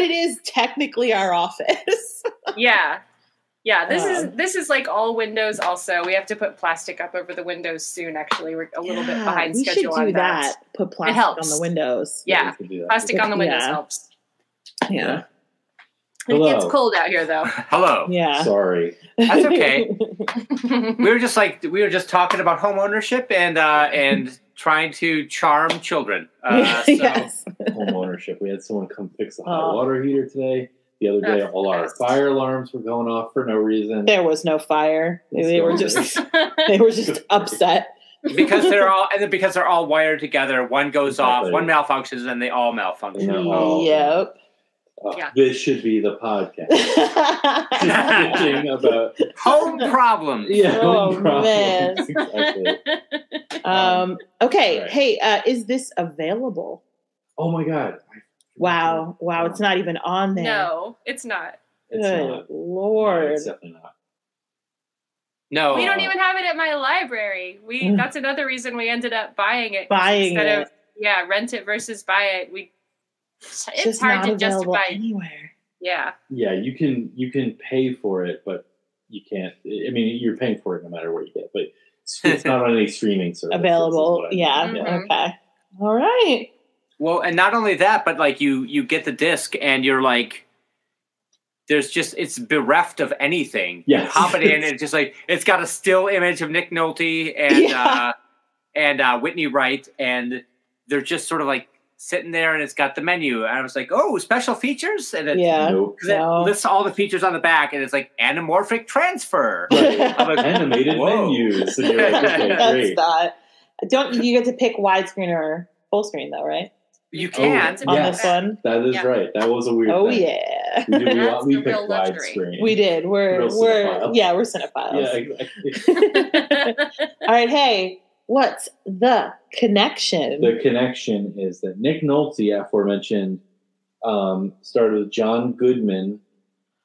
it is technically our office. yeah. Yeah, this Um, is this is like all windows also. We have to put plastic up over the windows soon actually. We're a little bit Yeah, behind we schedule should do on that. that. Put plastic helps. on the windows. Yeah. we could do that. Plastic on the windows Yeah. helps. Yeah, It gets cold out here though. Hello. yeah. Sorry. That's okay. We were just like we were just talking about home ownership and uh, and trying to charm children. Uh, so yes. Home ownership. We had someone come fix the hot Oh. water heater today. The other day, all our fire alarms were going off for no reason. There was no fire. They were just they were just upset. because they're all and then because they're all wired together, one goes off, one malfunctions, and they all malfunction. No. Oh. Yep. Oh, Yeah. This should be the podcast. Just about Home problems. yeah, Oh, problems. man. exactly. um, okay. Alright. Hey, uh, is this available? Oh my god. I- Wow. Wow. It's not even on there. no, it's not. It's Good not. No, Lord. it's definitely not. No. We don't even have it at my library. We Mm. that's another reason we ended up buying it. 'cause Buying instead it. of yeah, rent it versus buy it. We it's, It's hard not to available justify. anywhere. Yeah. Yeah, you can you can pay for it, but you can't. I mean, you're paying for it no matter where you get, but it's, it's not on any streaming service. Available. Yeah. Mhm. Okay. All right. Well, and not only that, but like you you get the disc and you're like there's just it's bereft of anything. You Yes. pop it in and it's just like it's got a still image of Nick Nolte and Yeah. uh and uh Whittni Wright and they're just sort of like sitting there and it's got the menu and I was like, "Oh, special features?" And it, Yeah. Nope. 'cause it lists all the features on the back and it's like anamorphic transfer. Right. I'm like, Animated Whoa. menus. And you're like, okay, That's great. not. Don't you get to pick widescreen or full screen though, right? You Oh, can't. On yes. this one. That is Yeah. right. That was a weird. Oh thing. yeah. We, did, we, we picked real luxury. widescreen. We did. We're Real we're cinephiles. yeah, we're cinephiles. Yeah, exactly. All right, hey, what's the connection? the connection is that Nick Nolte, aforementioned, um, started with John Goodman.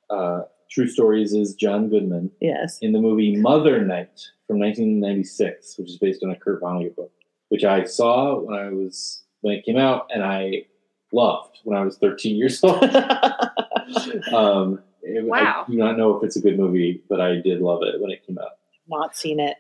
Uh, True Stories is John Goodman yes. in the movie Mother Night from 1996, which is based on a Kurt Vonnegut book, which I saw when I was when it came out, and I loved when I was 13 years old. um, it- Wow. I do not know if it's a good movie, but I did love it when it came out. Not seen it.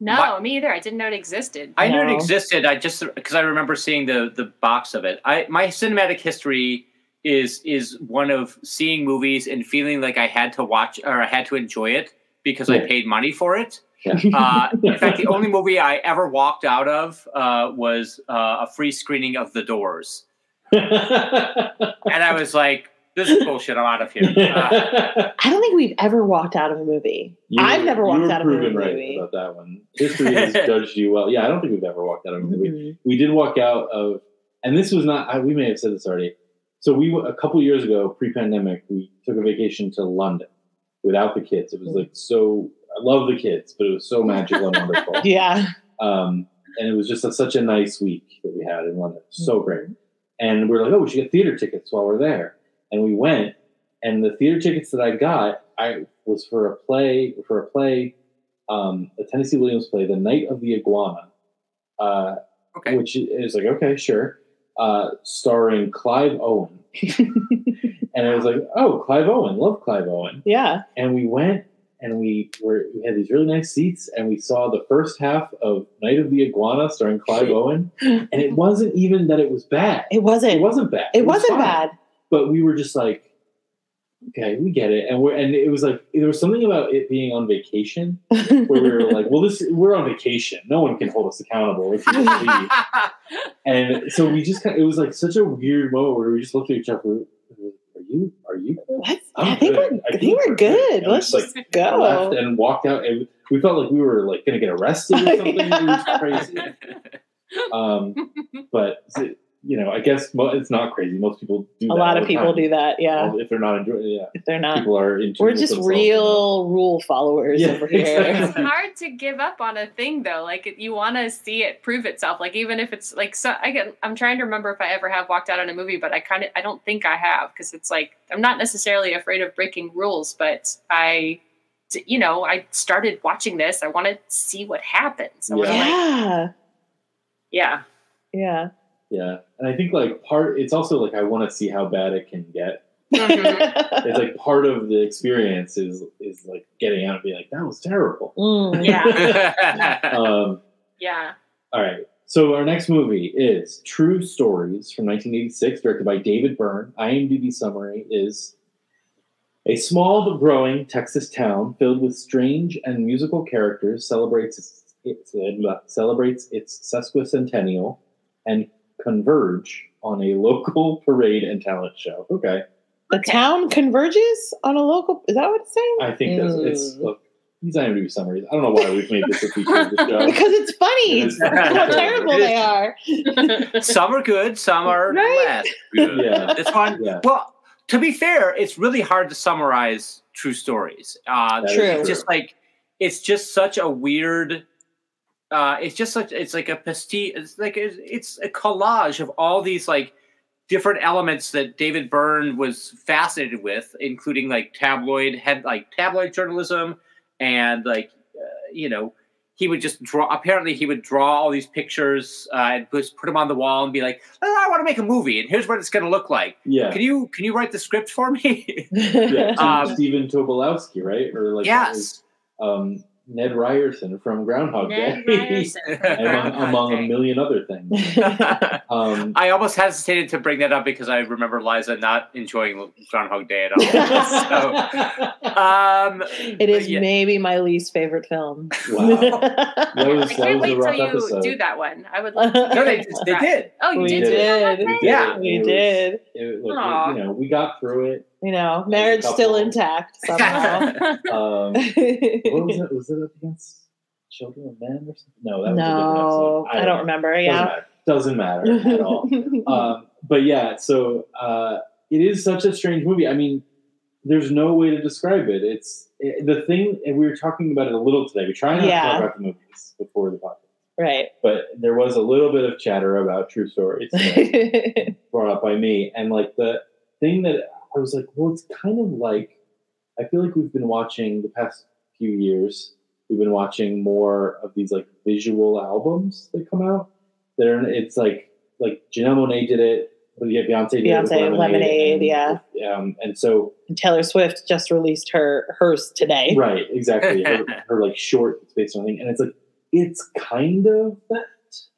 no, My- me either. I didn't know it existed. I knew it existed. I just because I remember seeing the the box of it. I my cinematic history is is one of seeing movies and feeling like I had to watch or I had to enjoy it because I paid money for it. Uh, in fact, the only movie I ever walked out of uh, was uh, a free screening of The Doors, and I was like, "This is bullshit. I'm out of here." Uh, I don't think we've ever walked out of a movie. You- I've never walked out of a proven movie. right about that one. History has judged you well. Yeah, I don't think we've ever walked out of a movie. Mhm. We did walk out of, and this was not. I- We may have said this already. So we a couple years ago, pre-pandemic, we took a vacation to London without the kids. It was like so. I love the kids, but it was so magical and wonderful. Yeah. Um, and it was just a, such a nice week that we had in London. So Mm-hmm. great. And we are like, oh, we should get theater tickets while we're there. And we went, and the theater tickets that I got, I was for a play for a play, um, a Tennessee Williams play, The Night of the Iguana, uh, okay. which is like, okay, sure, uh, starring Clive Owen. and I was like, oh, Clive Owen, love Clive Owen Yeah. and we went and we were we had these really nice seats and we saw the first half of Night of the Iguana starring Clive Owen and it wasn't even that it was bad. It wasn't. It wasn't bad. It was wasn't fine. bad. But we were just like, okay, we get it. And we're and it was like there was something about it being on vacation where we were like, well, this we're on vacation. No one can hold us accountable if we just leave. And so we just kind of, it was like such a weird moment where we just looked at each other. Are you? Are you? I think good. we're, I think we're we're good. good. Let's just left go. and walked out and we felt like we were like going to get arrested or something. It was crazy. Um, but you know, I guess mo- it's not crazy. Most people do. A that lot of people time. do that. Yeah. Well, if they're not enjoying, yeah, If they're not, people are into. we're just real rule followers Yeah, over here. exactly. it's hard to give up on a thing though like you want to see it prove itself like even if it's like so i get i'm trying to remember if i ever have walked out on a movie but i kind of i don't think i have because it's like i'm not necessarily afraid of breaking rules but I. you know i started watching this i want to see what happens I wanna, like- Yeah. yeah Yeah. Yeah, and I think like part. It's also like I want to see how bad it can get. Mhm. It's like part of the experience is is like getting out and being like that was terrible. Mm. yeah Um, yeah All right. So our next movie is True Stories from 1986, directed by David Byrne. IMDb summary is a small but growing Texas town filled with strange and musical characters celebrates its, its uh, celebrates its sesquicentennial and converge on a local parade and talent show. Okay, The Okay. town converges on a local. Is that what it's saying? I think that's it's Mm. look. These IMDb summaries. I don't know why we've made this a feature of the show. because it's funny. It is How terrible they are. some are good, some are Right? less good. Yeah. This one, Yeah. well, to be fair, it's really hard to summarize true stories. Uh, True. It's just like it's just such a weird. Uh, it's just such. It's like a pastiche. It's like it's, it's a collage of all these like different elements that David Byrne was fascinated with, including like tabloid head, like tabloid journalism, and like uh, you know he would just draw. Apparently, he would draw all these pictures uh, and just put them on the wall and be like, oh, "I want to make a movie, and here's what it's going to look like. Yeah. Can you can you write the script for me?" yeah, Um, Stephen Tobolowsky, right? Or like yes. um, Ned Ryerson from Groundhog Ned Day, from among, Groundhog among a Day. million other things. Um, I almost hesitated to bring that up because I remember Liza not enjoying Groundhog Day at all. so, um, it is yeah. maybe my least favorite film. wow, that I was, that can't was wait rough till you episode. do that one. I would love to no, they, they did. Oh, you We did? did. do We did Yeah. it. we was- did. It, look, Aw. you know, we got through it. You know, marriage still intact somehow. Um, what was it? Was it up against Children of Men or something? No, that was a no, different episode. I don't remember. Yeah. Doesn't matter, doesn't matter at all. um, but yeah, so uh, it is such a strange movie. I mean, there's no way to describe it. It's it, the thing, and we were talking about it a little today. We try not Yeah. to talk about the movies before the podcast, right. but there was a little bit of chatter about true stories that brought up by me, and like the thing that I was like, well, it's kind of like I feel like we've been watching the past few years. We've been watching more of these like visual albums that come out. That are it's like like Janelle Monae did it. But yeah, Beyonce did it with Beyonce, Lemonade, and, yeah. Um, and so Taylor Swift just released her hers today. right, exactly. her, her like short it's based on thing, and it's like it's kind of that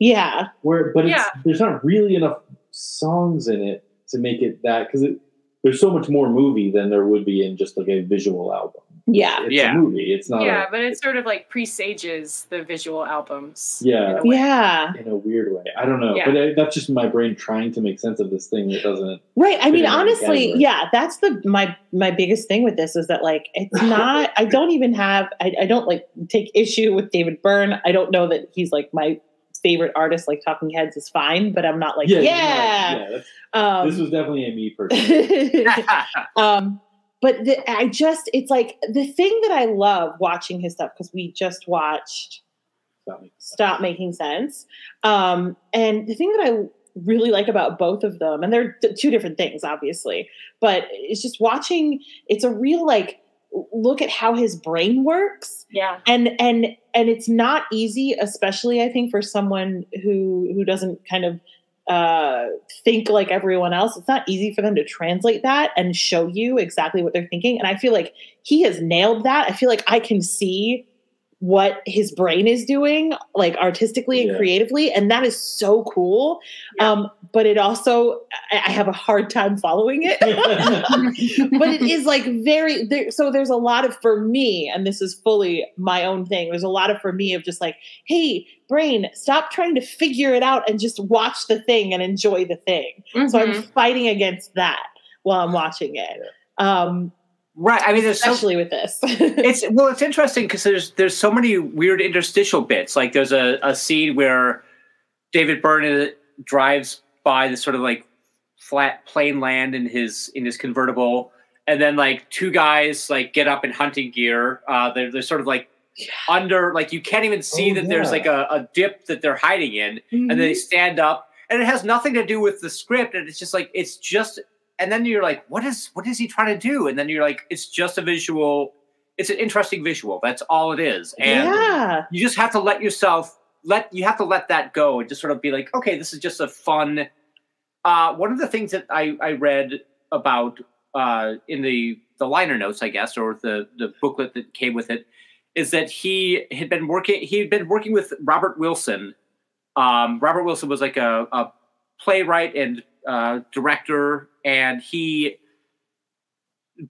Yeah. where, but it's Yeah. there's not really enough songs in it to make it that because it there's so much more movie than there would be in just like a visual album. Yeah. It's Yeah. a movie. It's not. yeah, a, but it sort of like presages the visual albums. Yeah. in. Yeah. in a weird way. I don't know, Yeah. but uh, that's just my brain trying to make sense of this thing that doesn't. Right. I mean, honestly, yeah, that's the my my biggest thing with this is that like it's not. I don't even have. I, I don't like take issue with David Byrne. I don't know that he's like my favorite artist. Like Talking Heads is fine, but I'm not like yeah. yeah, yeah. Um, this was definitely a me person. um, but the, I just, it's like the thing that I love watching his stuff because we just watched Stop me. Stop Making Sense. Um, and the thing that I really like about both of them, and they're two different things, obviously, but it's just watching, it's a real like look at how his brain works. Yeah. and and and it's not easy especially i think for someone who who doesn't kind of uh think like everyone else. It's not easy for them to translate that and show you exactly what they're thinking. And i feel like he has nailed that. I feel like i can see what his brain is doing like artistically and Yeah. creatively and that is so cool Yeah. um but it also I, I have a hard time following it but it is like very there, so there's a lot of for me and this is fully my own thing there's a lot of for me of just like hey brain stop trying to figure it out and just watch the thing and enjoy the thing so i'm Mhm. fighting against that while i'm watching it um right. I mean, there's so especially with this. It's well it's interesting because there's there's so many weird interstitial bits. Like there's a, a scene where david byrne drives by this sort of like flat plain land in his in his convertible and then like two guys like get up in hunting gear uh they're, they're sort of like under like you can't even see Oh, that there's like a, a dip that they're hiding in and then they stand up and it has nothing to do with the script and it's just like it's just and then you're like what is what is he trying to do? And then you're like it's just a visual it's an interesting visual. That's all it is. And yeah. you just have to let yourself let you have to let that go and just sort of be like okay this is just a fun uh one of the things that i i read about uh in the the liner notes i guess or the the booklet that came with it is that he had been working he had been working with robert wilson. Um robert wilson was like a, a playwright and uh director and he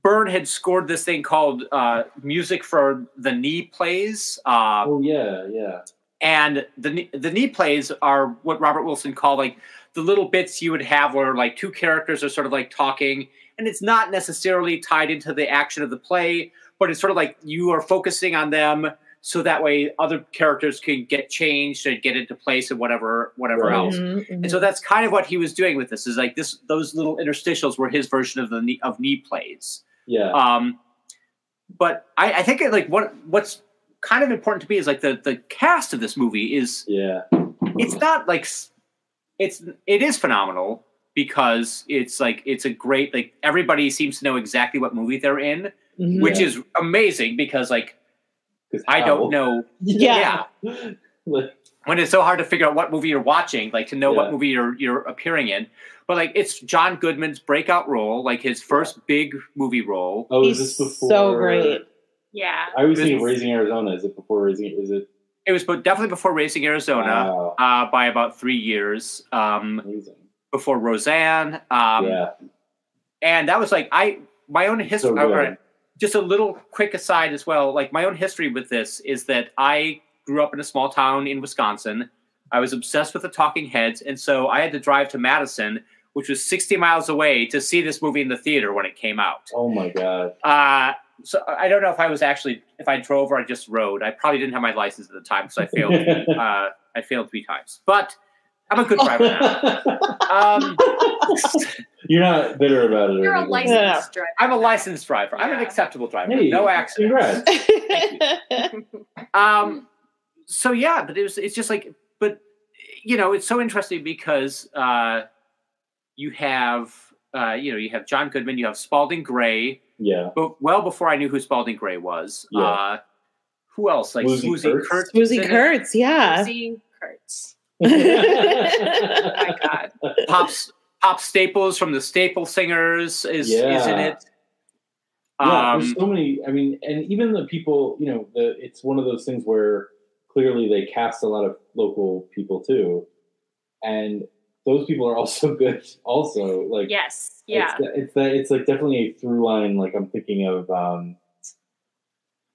Byrne had scored this thing called uh, "Music for the Knee Plays," uh, oh yeah, yeah. and the the knee plays are what Robert Wilson called like the little bits you would have where like two characters are sort of like talking, and it's not necessarily tied into the action of the play, but it's sort of like you are focusing on them so that way other characters can get changed and get into place and whatever whatever Right. else. Mhm, mhm. And so that's kind of what he was doing with this. Is like this; those little interstitials were his version of the knee, of knee plays. Yeah. Um, but I, I think it, like what what's kind of important to me is like the the cast of this movie is yeah. it's not like it's it is phenomenal because it's like it's a great like everybody seems to know exactly what movie they're in, Mhm. which Yeah. is amazing because like 'Cause I don't know yeah. Like, when it's so hard to figure out what movie you're watching, like to know Yeah. what movie you're you're appearing in. But like it's John Goodman's breakout role, like his first big movie role. oh, is this before? so great. Yeah. I was This thinking Raising Arizona. Is it before Raising? Is it? It was but definitely before Raising Arizona Wow, uh, by about three years. Um, amazing. before Roseanne. Um, yeah. and that was like I my own So history. good. Just a little quick aside as well. Like my own history with this is that I grew up in a small town in Wisconsin. I was obsessed with the Talking Heads, and so I had to drive to Madison, which was 60 miles away, to see this movie in the theater when it came out. Oh my god. Uh, so I don't know if I was actually if I drove or I just rode. I probably didn't have my license at the time, so I failed. uh, I failed three times, but I'm a good driver now. Um, You're not bitter about it. You're a anything. licensed driver. I'm a licensed driver. I'm an acceptable driver. Hey, no accidents. Congrats. Um, so yeah, but it was. It's just like, but you know, it's so interesting because uh, you have, uh, you know, you have John Goodman, you have Spalding Gray, Yeah. but well before I knew who Spalding Gray was. Yeah. Uh, who else? Like Swoozie Swoozie Kurtz? Kurtz. Swoozie was in it. Kurtz, yeah. Swoozie Kurtz. oh My God. Pops Pop Staples from the Staple Singers is is in Yeah. it. Yeah, Um, there's so many. I mean, and even the people, you know, the it's one of those things where clearly they cast a lot of local people too, and those people are also good. Also, like Yes. Yeah. it's it's that it's like definitely a through line. Like I'm thinking of um,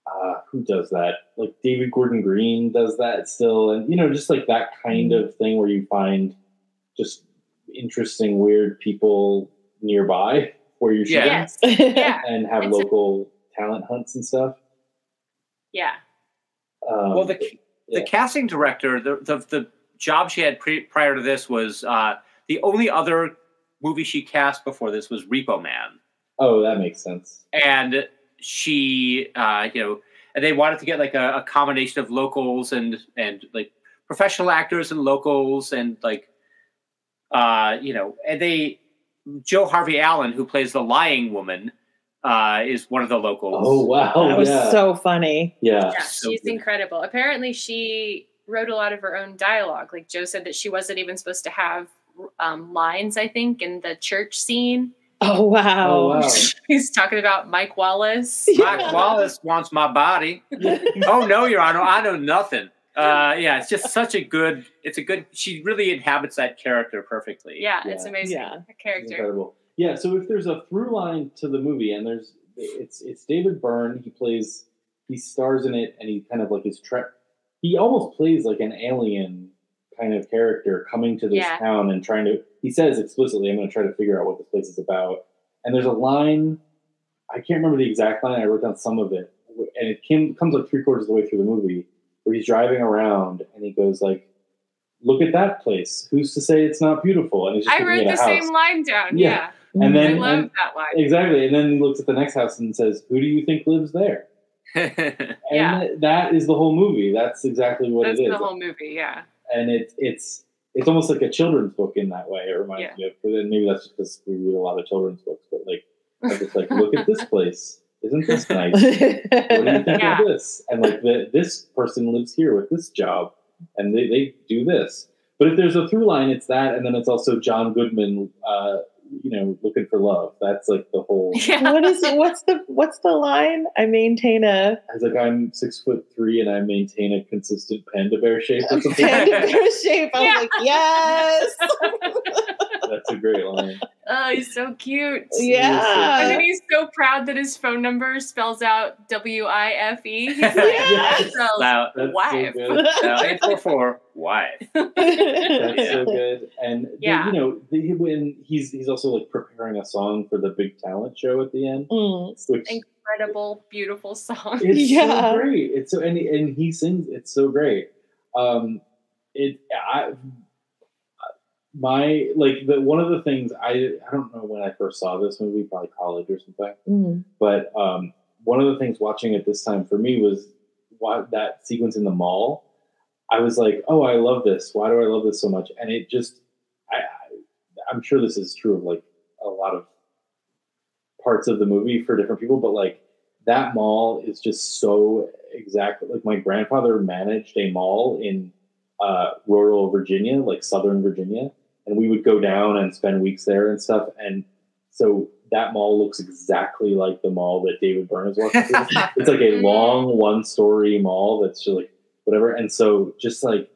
uh, who does that? Like David Gordon Green does that still, and you know, just like that kind of thing where you find just interesting, weird people nearby where you're shooting Yes. Yeah. and have It's a- local talent hunts and stuff. Yeah. Um, well, the the casting director, the, the the job she had pre- prior to this was uh, the only other movie she cast before this was Repo Man, oh, that makes sense. and she, uh, you know, and they wanted to get like a, a combination of locals and and like professional actors and locals and like, uh, you know, and they Jo Harvey Allen, who plays the lying woman, uh, is one of the locals. Oh wow, that was yeah, so funny. yeah. Yeah. so She's good. incredible. Apparently, she wrote a lot of her own dialogue. Like Joe said that she wasn't even supposed to have um, lines. I think in the church scene, Oh wow. Oh wow. he's talking about Mike Wallace. Mike Wallace wants my body. oh no, Your Honor, I know nothing. Uh, yeah, it's just such a good. It's a good. She really inhabits that character perfectly. Yeah, it's amazing. Yeah. A It's character. incredible. Yeah, so if there's a through line to the movie, and there's it's it's David Byrne. He plays, he stars in it, and he kind of like his tra- He almost plays like an alien kind of character coming to this Yeah. town and trying to. He says explicitly, "I'm going to try to figure out what this place is about." And there's a line, I can't remember the exact line. I wrote down some of it, and it came, comes like three quarters of the way through the movie, where he's driving around and he goes like. Look at that place. Who's to say it's not beautiful? And he's just I looking wrote at a the house. same line down. Yeah. Yeah, And I then love and- that line. exactly, and then he looks at the next house and says, "Who do you think lives there?" And Yeah. that is the whole movie. That's exactly what it is. That's it is, the whole movie. Yeah. and it's it's it's almost like a children's book in that way. It reminds Yeah. me of, but then maybe that's just because we read a lot of children's books. But like, I'm just like, look at this place. Isn't this nice? What do you think Yeah. of this? And like, the, this person lives here with this job, and they, they do this. But if there's a through line, it's that, and then it's also John Goodman, uh, you know, looking for love. That's like the whole. Yeah. what is it? What's the what's the line? I maintain a I was like, I'm six foot three, and I maintain a consistent panda bear shape. Or something. panda bear shape. I was Yeah. like, yes. That's a great line. oh, he's so cute. And yeah. then he's so proud that his phone number spells out W I F E. He's like, Yes. spells Now, That's wife. so good. now eight four four wife. That's so good. And the- Yeah. you know, the, when he's he's also like preparing a song for the big talent show at the end, Mm. which Incredible, beautiful song. it's Yeah. so great. It's so and and he sings. It's so great. Um, it I my like the one of the things I I don't know when I first saw this movie, probably college or something. Mm. But um, one of the things watching it this time for me was why that sequence in the mall. I was like, oh, I love this. Why do I love this so much? And it just, I, I I'm sure this is true of like a lot of parts of the movie for different people, but like that mall is just so exactly like my grandfather managed a mall in uh, rural Virginia, like Southern Virginia, and we would go down and spend weeks there and stuff. And so that mall looks exactly like the mall that David Byrne is walking through. it's like a long one-story mall that's just like whatever. And so just like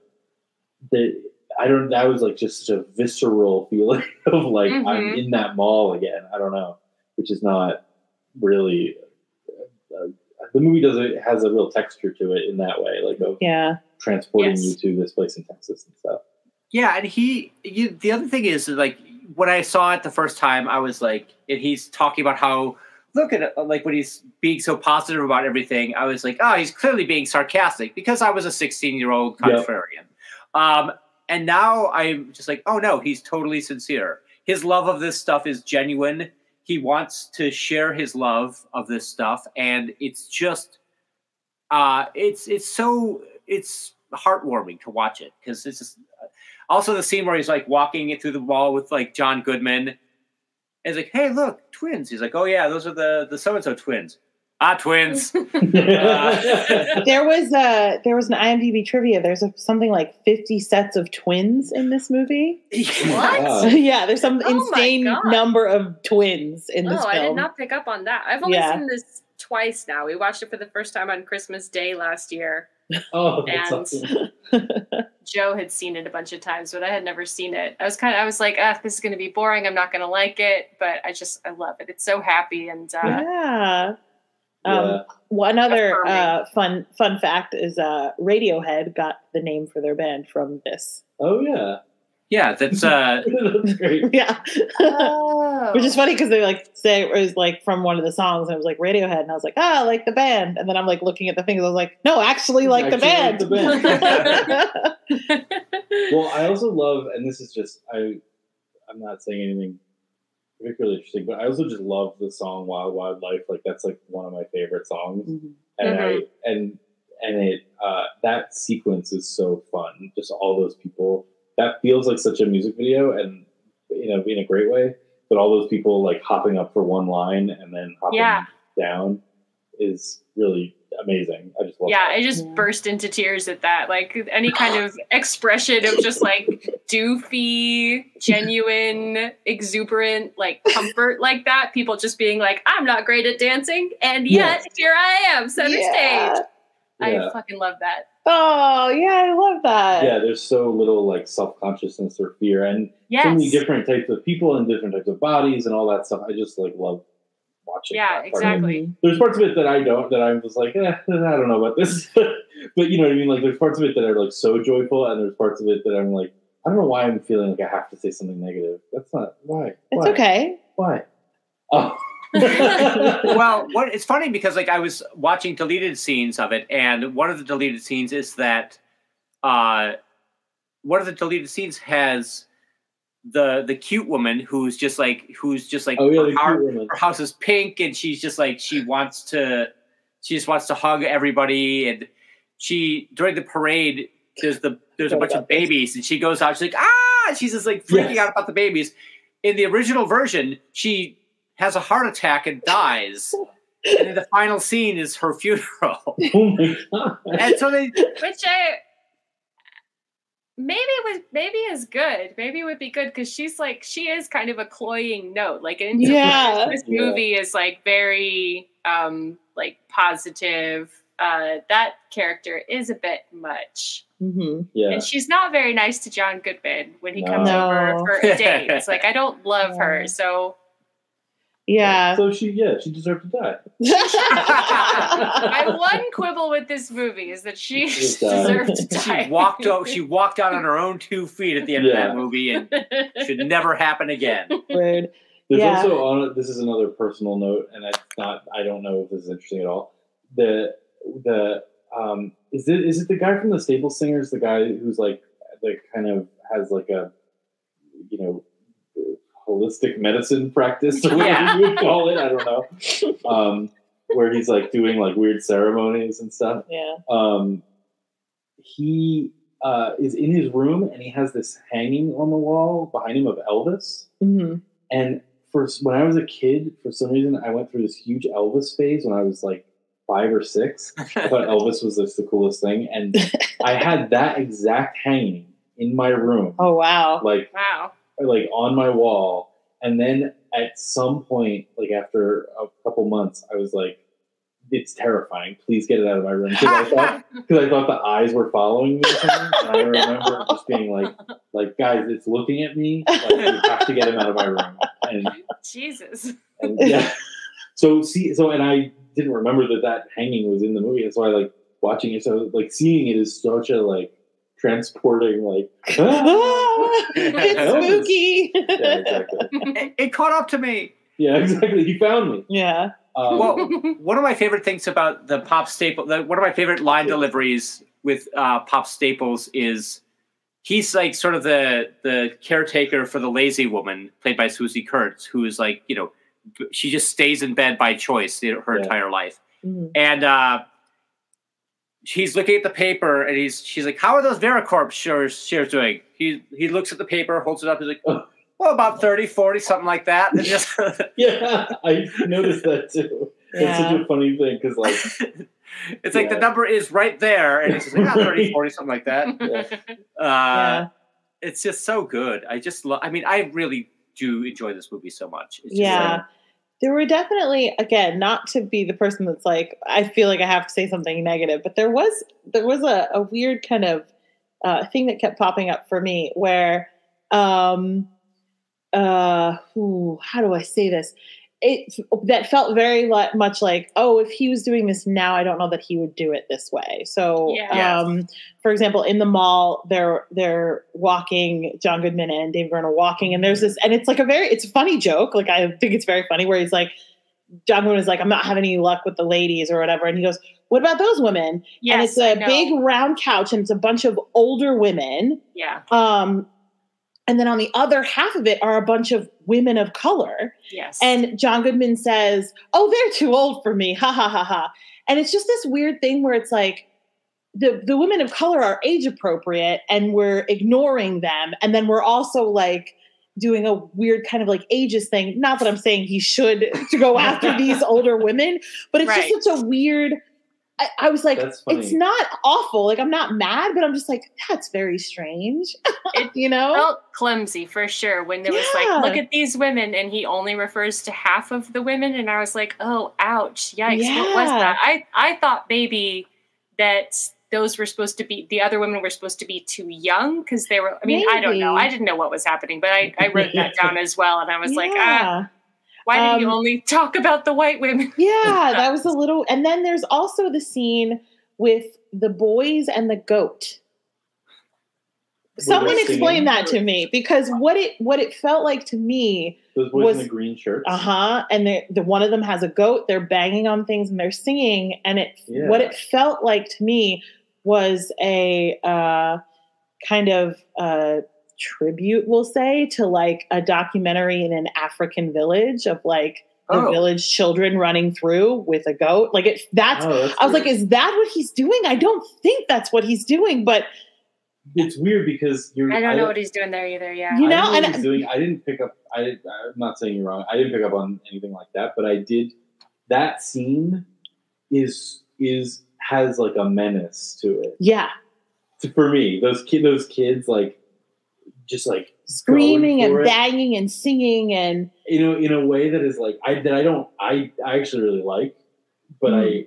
the I don't that was like just such a visceral feeling of like I'm Mhm. in that mall again. I don't know, which is not really. Uh, the movie does it has a real texture to it in that way, like of Yeah. transporting Yes. you to this place in Texas and stuff. Yeah, and he. You, the other thing is like when I saw it the first time, I was like, and he's talking about how look at it, like when he's being so positive about everything. I was like, oh, he's clearly being sarcastic because I was a 16 year old Yep. contrarian. Um, and now I'm just like, oh no, he's totally sincere. His love of this stuff is genuine. He wants to share his love of this stuff, and it's just, uh, it's it's so it's heartwarming to watch it because it's just also the scene where he's like walking it through the wall with like John Goodman. And he's like, "Hey, look, twins." He's like, "Oh yeah, those are the the so and so twins." Ah, twins. Uh, There was a there was an IMDb trivia. There's a, something like 50 sets of twins in this movie. What? Yeah, there's some Oh insane number of twins in this Oh, I did not pick up on that. I've only Yeah. seen this twice now. We watched it for the first time on Christmas Day last year. Oh, that's And- awesome. Joe had seen it a bunch of times, but I had never seen it. I was kind of, I was like, ah, this is going to be boring. I'm not going to like it, but I just, I love it. It's so happy and uh, yeah. Um, Yeah. One other uh, fun fun fact is uh, Radiohead got the name for their band from this. Oh yeah, Yeah, that's uh, that's great. Yeah, oh. which is funny because they like say it was like from one of the songs, and it was like Radiohead, and I was like, ah, like the band, and then I'm like looking at the fingers, I was like, no, actually, like the band. like the Well, I also love, and this is just I, I'm not saying anything particularly interesting, but I also just love the song "Wild Wildlife." Like that's like one of my favorite songs, Mhm. and I Mhm. and and it uh, that sequence is so fun. Just all those people. That feels like such a music video, and you know, in a great way. But all those people like hopping up for one line and then hopping Yeah. down is really amazing. I just love. yeah, that. I just Yeah. burst into tears at that. Like any kind of expression of just like doofy, genuine, exuberant, like comfort like that. People just being like, I'm not great at dancing, and yet here I am, center Yeah. stage. Yeah. I fucking love that. Oh yeah, I love that. yeah, there's so little like self consciousness or fear, and so many different types of people and different types of bodies and all that stuff. I just like love watching. Yeah, that part of it. exactly. There's parts of it that I don't, that I'm just like, eh, I don't know about this, but you know what I mean. Like, there's parts of it that are like so joyful, and there's parts of it that I'm like, I don't know why I'm feeling like I have to say something negative. That's not why. It's Why? okay. Why? Oh. well, what it's funny because like I was watching deleted scenes of it, and one of the deleted scenes is that uh, one of the deleted scenes has the the cute woman who's just like who's just like oh yeah, the her, cute her house is pink, and she's just like she wants to she just wants to hug everybody, and she during the parade there's the there's a bunch of babies, and she goes out, she's like ah, she's just like freaking Yes. out about the babies. In the original version, she has a heart attack and dies. and the final scene is her funeral. Oh my god. and so they Which I maybe it was maybe is good. Maybe it would be good because she's like she is kind of a cloying note. Like in Yeah. this Yeah. movie is like very um like positive. Uh that character is a bit much. hmm Yeah. And she's not very nice to John Goodman when he comes over for a date. It's like I don't love Yeah. her. So Yeah. So she, yeah, she deserved to die. my one quibble with this movie is that she Just die. deserved to die. she walked out she walked out on her own two feet at the end of that movie and should never happen again. Rude. There's Yeah. also on this is another personal note, and it's not. I don't know if this is interesting at all. The the um is it is it the guy from the Staple Singers? The guy who's like like kind of has like a you know holistic medicine practice or whatever Yeah. you would call it. I don't know. Um, where he's like doing like weird ceremonies and stuff. Yeah. Um, he uh, is in his room and he has this hanging on the wall behind him of Elvis. hmm And for when I was a kid, for some reason, I went through this huge Elvis phase when I was like five or six. I thought Elvis was just the coolest thing, and I had that exact hanging in my room, Oh wow. like wow. Like on my wall. And then at some point, like after a couple months, I was like, "It's terrifying. Please get it out of my room." Because I thought I thought the eyes were following me. And I remember just being like, "Like guys, it's looking at me. Like you have to get him out of my room." And Jesus. and yeah. So see, so and I didn't remember that that hanging was in the movie. That's why like watching it. So like seeing it is such a like transporting like. it's spooky. yeah, exactly. It, it caught up to me. Yeah, exactly. He found me. yeah. Um, Well, one of my favorite things about the Pop Staple, the, one of my favorite line deliveries with uh, Pop Staples is he's like sort of the the caretaker for the lazy woman played by Swoozie Kurtz, who is like you know she just stays in bed by choice you know, her Yeah. entire life, Mhm. and uh, he's looking at the paper and he's she's like, "How are those Varicorp shares shares doing?" He he looks at the paper, holds it up, he's like. Well, about 30, 40, something like that. And just yeah, I noticed that too. It's such a funny thing because like it's like the number is right there, and it's just like ah, 30, 40, something like that. Uh, Yeah. It's just so good. I just love. I mean, I really do enjoy this movie so much. It's just Yeah. like- there were definitely again not to be the person that's like i feel like i have to say something negative but there was there was a, a weird kind of uh, thing that kept popping up for me where um uh ooh, how do i say this it that felt very much like oh if he was doing this now i don't know that he would do it this way. So Yeah. um for example in the mall they're they're walking john goodman and David Byrne are walking and there's this and it's like a very it's a funny joke. Like i think it's very funny where he's like john goodman is like i'm not having any luck with the ladies or whatever and he goes what about those women? Yes, and it's a big round couch and it's a bunch of older women Yeah. um and then on the other half of it are a bunch of women of color Yes. and John Goodman says, "Oh, they're too old for me." Ha ha ha ha. And it's just this weird thing where it's like the the women of color are age appropriate and we're ignoring them and then we're also like doing a weird kind of like ageist thing. Not that I'm saying he should to go after these older women, but it's Right. just such a weird I, I was like, it's not awful. Like I'm not mad, but I'm just like, that's very strange. It you know? felt clumsy for sure when there was Yeah. like, look at these women, and he only refers to half of the women, and I was like, oh, ouch, yikes, what was Yeah. that? I I thought maybe that those were supposed to be the other women were supposed to be too young because they were. I mean, I don't know. I didn't know what was happening, but I I wrote that down as well, and I was like, ah, Yeah. Why did you Um, only talk about the white women? Yeah, that was a little. And then there's also the scene with the boys and the goat. Someone they explain that to me because what it what it felt like to me, Those boys was- in the green shirts. uh huh, and the, the one of them has a goat. They're banging on things and they're singing, and it Yeah. what it felt like to me was a uh, kind of uh, tribute, we'll say, to like a documentary in an African village of like the Oh. village children running through with a goat. Like it, that's. Oh, that's I was like, is that what he's doing? I don't think that's what he's doing, but it's weird because you're. I don't know what he's doing there either. Yeah. You I know, don't know what and- he's doing. I didn't pick up. I did, I'm not saying you're wrong. I didn't pick up on anything like that, but I did. That scene is is has like a menace to it. yeah, For me, those kid, those kids, like just like screaming and it, banging and singing and you know, in a way that is like I that I don't I I actually really like, but I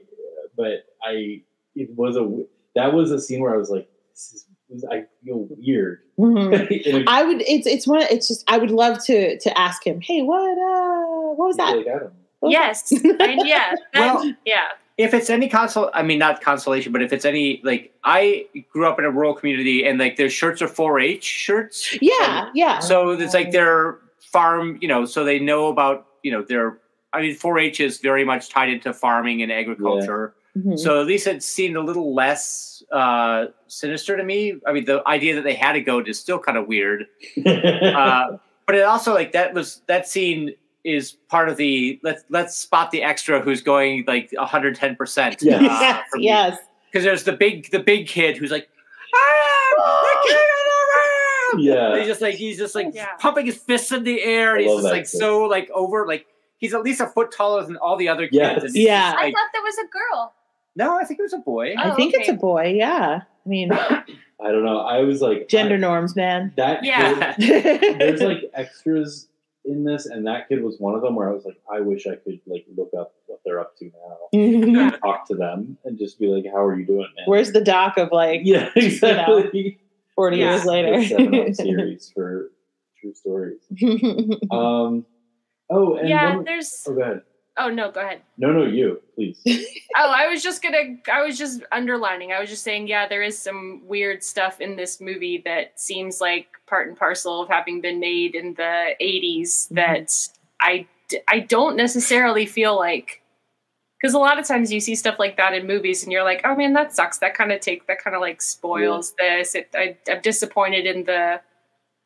but I it was a that was a scene where I was like, this is I feel weird. Mhm. In a- I would. It's it's one. It's just I would love to to ask him. Hey, what uh, what was that? like, I don't know. What was Yes. that?" I yeah. that- Well- yeah. If it's any consol i mean not consolation but if it's any like i grew up in a rural community and like their shirts are 4-h shirts. Yeah, yeah. so it's like their farm you know so they know about you know their i mean 4-h is very much tied into farming and agriculture. Mhm. so at least it seemed a little less uh sinister to me. I mean the idea that they had a goat is still kind of weird. Uh, but it also like that was that scene is part of the let's let's spot the extra who's going like 110 percent Yeah. yes, yes. because there's the big the big kid who's like ah, the kid on the road!" Yeah. And he's just like he's just like Yeah. pumping his fists in the air and he's just like kid. so like over like he's at least a foot taller than all the other kids Yes. and Yeah. just, I thought there was a girl. no I think it was a boy I Oh, think it's a boy. Yeah. I mean, I don't know. I was like gender I- norms, man. that Yeah. kid, there's like extras in this, and that kid was one of them where I was like, I wish I could like look up what they're up to now, and talk to them, and just be like, How are you doing, man? Where's the doc of like yeah, exactly. 40 Yeah. years later? seven up series for true stories. Um. Oh, and yeah, one, there's. oh, go ahead. Oh no, go ahead. No, no, you, please. Oh, I was just gonna. I was just underlining. I was just saying, yeah, there is some weird stuff in this movie that seems like part and parcel of having been made in the '80s. Mm-hmm. That I, I don't necessarily feel like. Because a lot of times you see stuff like that in movies, and you're like, "Oh man, that sucks." That kind of take that kind of like spoils this. It, I, I'm disappointed in the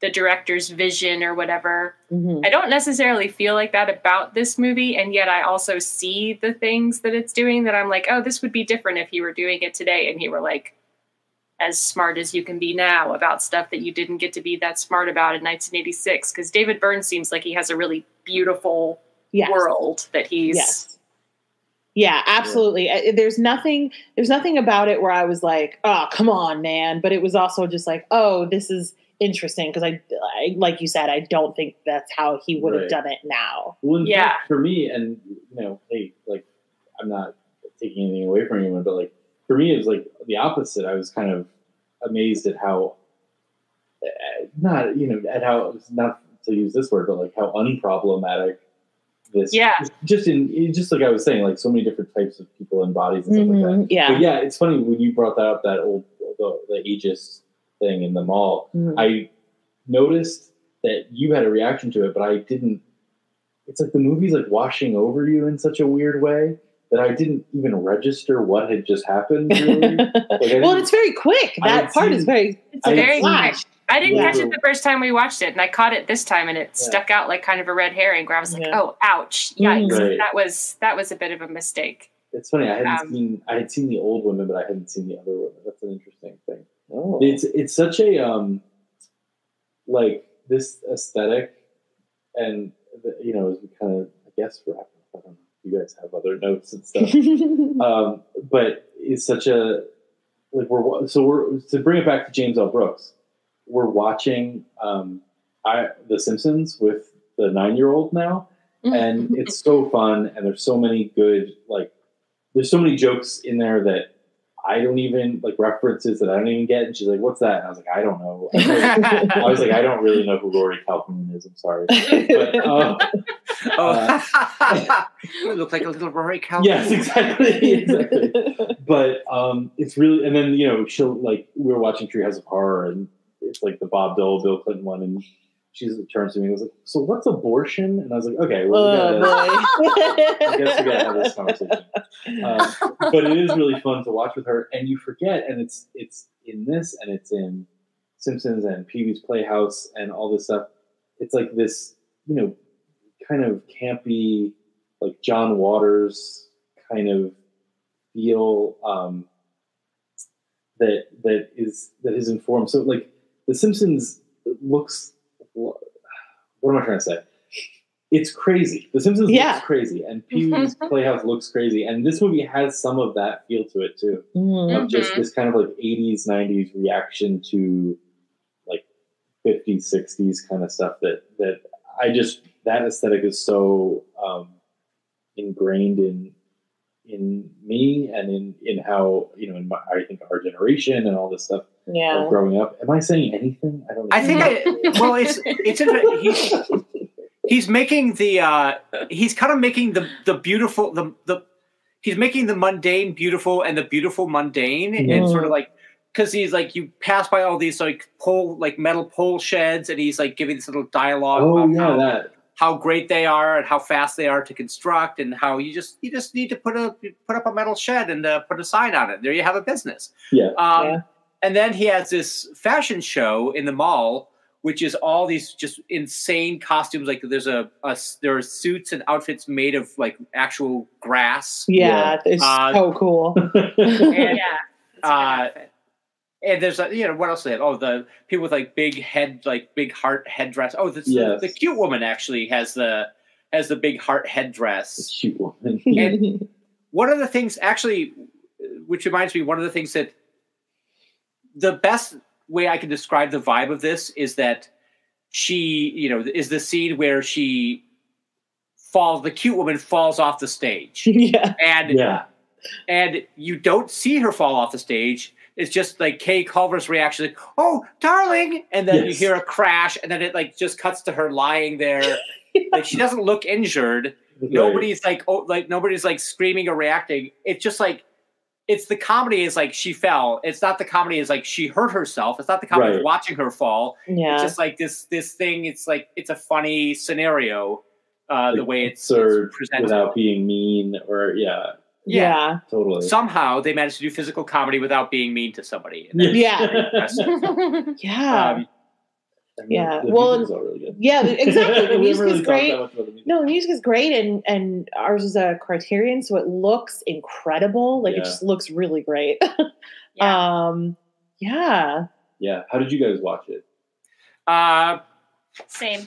the director's vision or whatever. Mhm. I don't necessarily feel like that about this movie, and yet I also see the things that it's doing that I'm like, oh, this would be different if you were doing it today and you were like as smart as you can be now about stuff that you didn't get to be that smart about in 1986. Because David Byrne seems like he has a really beautiful Yes. world that he's. Yes. Yeah, absolutely. Uh, There's nothing there's nothing about it where I was like, "Oh, come on, man." But it was also just like, "Oh, this is interesting because I, I, like you said, I don't think that's how he would have Right. done it now. Well, Yeah. fact, for me, and you know, hey, like I'm not taking anything away from anyone, but like for me, it was like the opposite. I was kind of amazed at how, uh, not you know, at how not to use this word, but like how unproblematic this. Yeah. Just in just like I was saying, like so many different types of people and bodies and stuff like that. Mhm, Yeah. But yeah, it's funny when you brought that up that old the, the ageist thing in the mall. Mhm. I noticed that you had a reaction to it, but I didn't. It's like the movie's like washing over you in such a weird way that I didn't even register what had just happened. Really, Like, well, it's very quick. That part seen- is very It's I very flash. I didn't Yeah. catch it the first time we watched it, and I caught it this time, and it Yeah. stuck out like kind of a red herring. Where I was like, Yeah. "Oh, ouch! Yikes! Mhm. Right. That was that was a bit of a mistake." it's funny. I hadn't um, seen. I had seen the old women, but I hadn't seen the other women. That's an interesting thing. Oh. It's it's such a um, like this aesthetic, and the, you know, as we kind of I guess wrap up. I don't know. if You guys have other notes and stuff. um, but it's such a like we're so we're to bring it back to James L. Brooks. We're watching um, I The Simpsons with the nine year old now, and it's so fun. And there's so many good like there's so many jokes in there that I don't even like references that I don't even get. And she's like, "What's that?" And I was like, "I don't know." I was like, "I don't really know who Rory Calhoun is." I'm sorry, but uh, oh, you look like a little Rory Calhoun. yes, exactly, exactly. but um, it's really and then you know she'll like we were watching Treehouse of Horror and it's like the Bob Dole Bill Clinton one and she turns to me and was like so what's abortion and I was like okay well we Oh, gotta, boy. I guess we gotta have this conversation um, but it is really fun to watch with her and you forget and it's it's in this and it's in Simpsons and Pee Wee's Playhouse and all this stuff it's like this you know kind of campy like John Waters kind of feel um, that that is that is informed. So like The Simpsons looks. What am I trying to say? It's crazy. The Simpsons Yeah. looks crazy, and Pee Wee's Playhouse looks crazy, and this movie has some of that feel to it too. Mm. Of just Mhm. this kind of like '80s, '90s reaction to like '50s, '60s kind of stuff. That that I just that aesthetic is so um, ingrained in in me and in in how you know in my, I think our generation and all this stuff of Yeah. growing up. Am I saying anything? I don't. Know. I think I, well, it's it's inter- he's, he's making the uh, he's kind of making the the beautiful the the he's making the mundane beautiful and the beautiful mundane and sort of like because he's like you pass by all these like pole like metal pole sheds and he's like giving this little dialogue Oh about yeah, that. How great they are and how fast they are to construct and how you just you just need to put a put up a metal shed and uh, put a sign on it there you have a business Yeah. um, Yeah. And then he has this fashion show in the mall, which is all these just insane costumes. Like there's a, a there are suits and outfits made of like actual grass. Yeah, it's Uh, so cool. And, yeah. It's uh, outfit. And there's a, you know what else they have? Oh, the people with like big head, like big heart headdress. Oh, the, Yes. the cute woman actually has the has the big heart headdress. The Cute woman. And one of the things actually which reminds me one of the things that the best way i can describe the vibe of this is that she you know is the scene where she falls the cute woman falls off the stage yeah. and yeah. and you don't see her fall off the stage it's just like kay culver's reaction like oh darling! And then you hear a crash and then it like just cuts to her lying there. Like she doesn't look injured. Nobody's like oh like nobody's like screaming or reacting. It's just like it's the comedy is like she fell. It's not the comedy is like she hurt herself. It's not the comedy Right. of watching her fall. Yeah. it's just like this this thing it's like it's a funny scenario uh the way it's, it's presented. without being mean or yeah, yeah. totally. somehow they managed to do physical comedy without being mean to somebody and Yeah. Yeah. Um, And the- Yeah, the well, music's all really good. yeah, exactly. The music really is great. that much about the music. No, the music is great, and and ours is a Criterion, so it looks incredible. Like Yeah. it just looks really great. Yeah. um, yeah. Yeah. How did you guys watch it? uh Same.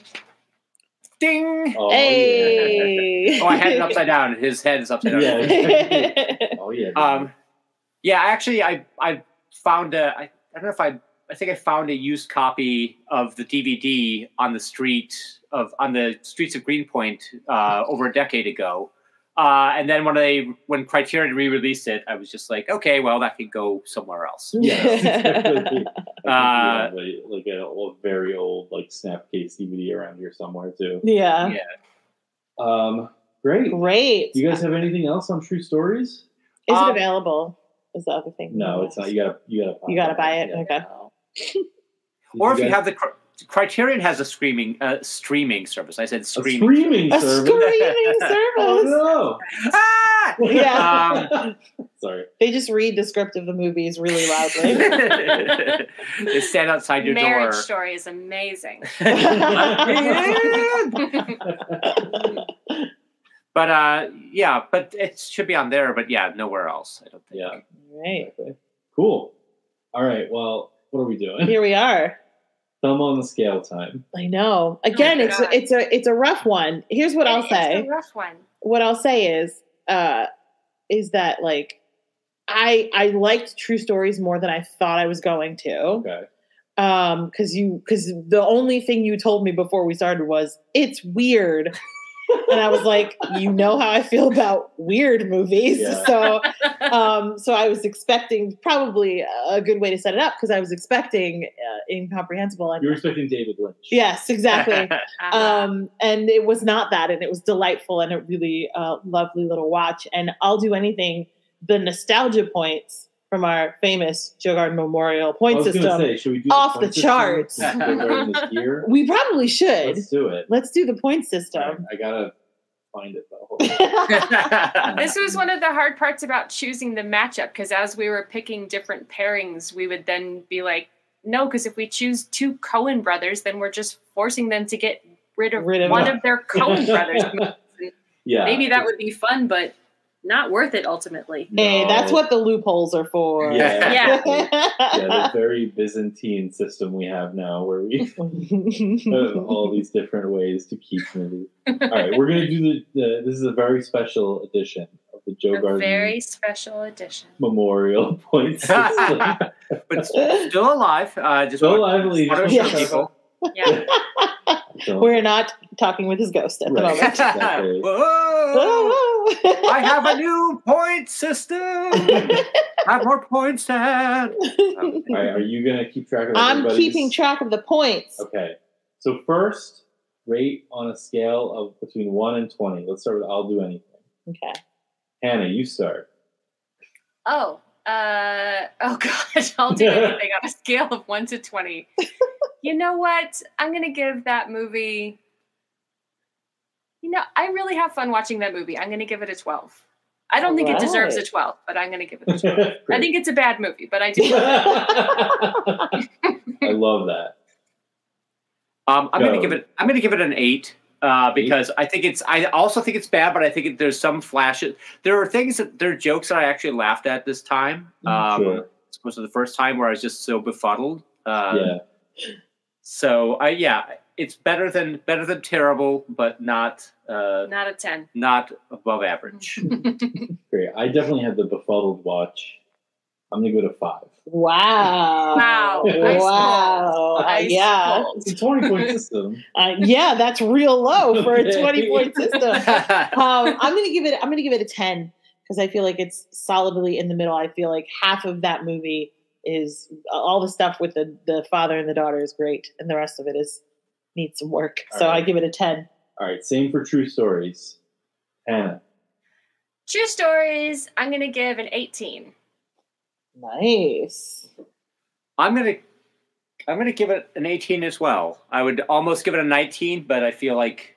Ding Oh, hey. oh i had it upside down his head is upside down Yeah. yeah. Yeah. Oh yeah. Um, yeah, actually, I I found uh, I, I don't know if I I think I found a used copy of the DVD on the street of on the streets of Greenpoint uh, over a decade ago. Uh, and then when they when Criterion re-released it, I was just like, okay, well, that could go somewhere else. Yeah. Uh, I think we like, like a, a very old like Snapcase DVD around here somewhere too. yeah. Yeah. Um, great. Great. You guys have anything else on True Stories? Is it Um, available? Is the other thing? No, it's not. You gotta you gotta You gotta buy it. Yeah. Okay. Or if you guys- have the Cri- Criterion has a streaming uh, streaming service. I said screaming. a streaming. streaming A service. Oh service. no! Ah! Yeah. Um, Sorry. They just read the script of the movies really loudly. they stand outside your door. Marriage. Story is amazing. but uh, yeah, but it should be on there. But yeah, nowhere else. I don't think. Yeah. right. Exactly. Cool. All right. Well, what are we doing? Here we are. Thumb on the scale time. I know. Again, my it's God. it's a it's a rough one. Here's what I'll It is say. a rough one. What I'll say is uh is that like I I liked True Stories more than I thought I was going to. Okay. Um cuz you cuz the only thing you told me before we started was it's weird. And I was like, you know how I feel about weird movies. Yeah. So um, so I was expecting probably a good way to set it up because I was expecting uh, incomprehensible. And You're expecting David Lynch. yes, exactly. Um, and it was not that, and it was delightful and a really uh, lovely little watch. And I'll do anything. The nostalgia points from our famous Joe Garden Memorial I point was system. say, should we do off point the system charts. we're wearing this gear? we probably should. Let's do it. Let's do the point All right, system. I gotta find it though. This was one of the hard parts about choosing the matchup because as we were picking different pairings, we would then be like, no, because if we choose two Coen brothers, then we're just forcing them to get rid of, Rid of one them. of their Coen brothers. yeah. Maybe that would be fun, but not worth it ultimately. Hey, No. that's what the loopholes are for. Yeah. Yeah. yeah, the very Byzantine system we have now, where we have all these different ways to keep movies. All right, we're gonna do the, the. This is a very special edition of the Joe A Garden very special edition. Memorial Point System. but still alive. Uh, just Still want- alive, at least. want to show people. Yeah. So- We're not talking with his ghost at the moment. Exactly. Whoa! I have a new point system. I have more points, Dad. All right, are you gonna keep track of? I'm everybody's- keeping track of the points. Okay, so first, rate on a scale of between one and twenty. Let's start with I'll do anything. Okay. Hannah, you start. Oh, uh, oh gosh, I'll do anything on a scale of one to 20. You know what? I'm going to give that movie, you know, I really have fun watching that movie. I'm going to give it a 12. I don't think it deserves a 12, but I'm going to give it a 12. I think it's a bad movie, but I do. I love that. Um, I'm gonna give it. I'm gonna give it an eight uh, because I think it's. I also think it's bad, but I think it, there's some flashes. There are things that there are jokes that I actually laughed at this time. Um, Mm, Sure. As opposed to the first time where I was just so befuddled. Uh, yeah. So I yeah, it's better than better than terrible, but not uh, Not a 10. not above average. Great. I definitely had the befuddled watch. I'm gonna go to five. Wow. Wow. Ice Wow. Uh, Ice yeah. cold. It's a 20 point system. Uh, yeah, that's real low for a 20 point system. Um, I'm gonna give it. I'm gonna give it a 10 because I feel like it's solidly in the middle. I feel like half of that movie is all the stuff with the the father and the daughter is great, and the rest of it is needs some work. All so I give it a 10. All right, same for true stories. Hannah. True stories, I'm going to give an 18. Nice. I'm gonna I'm gonna give it an 18 as well. I would almost give it a 19, but I feel like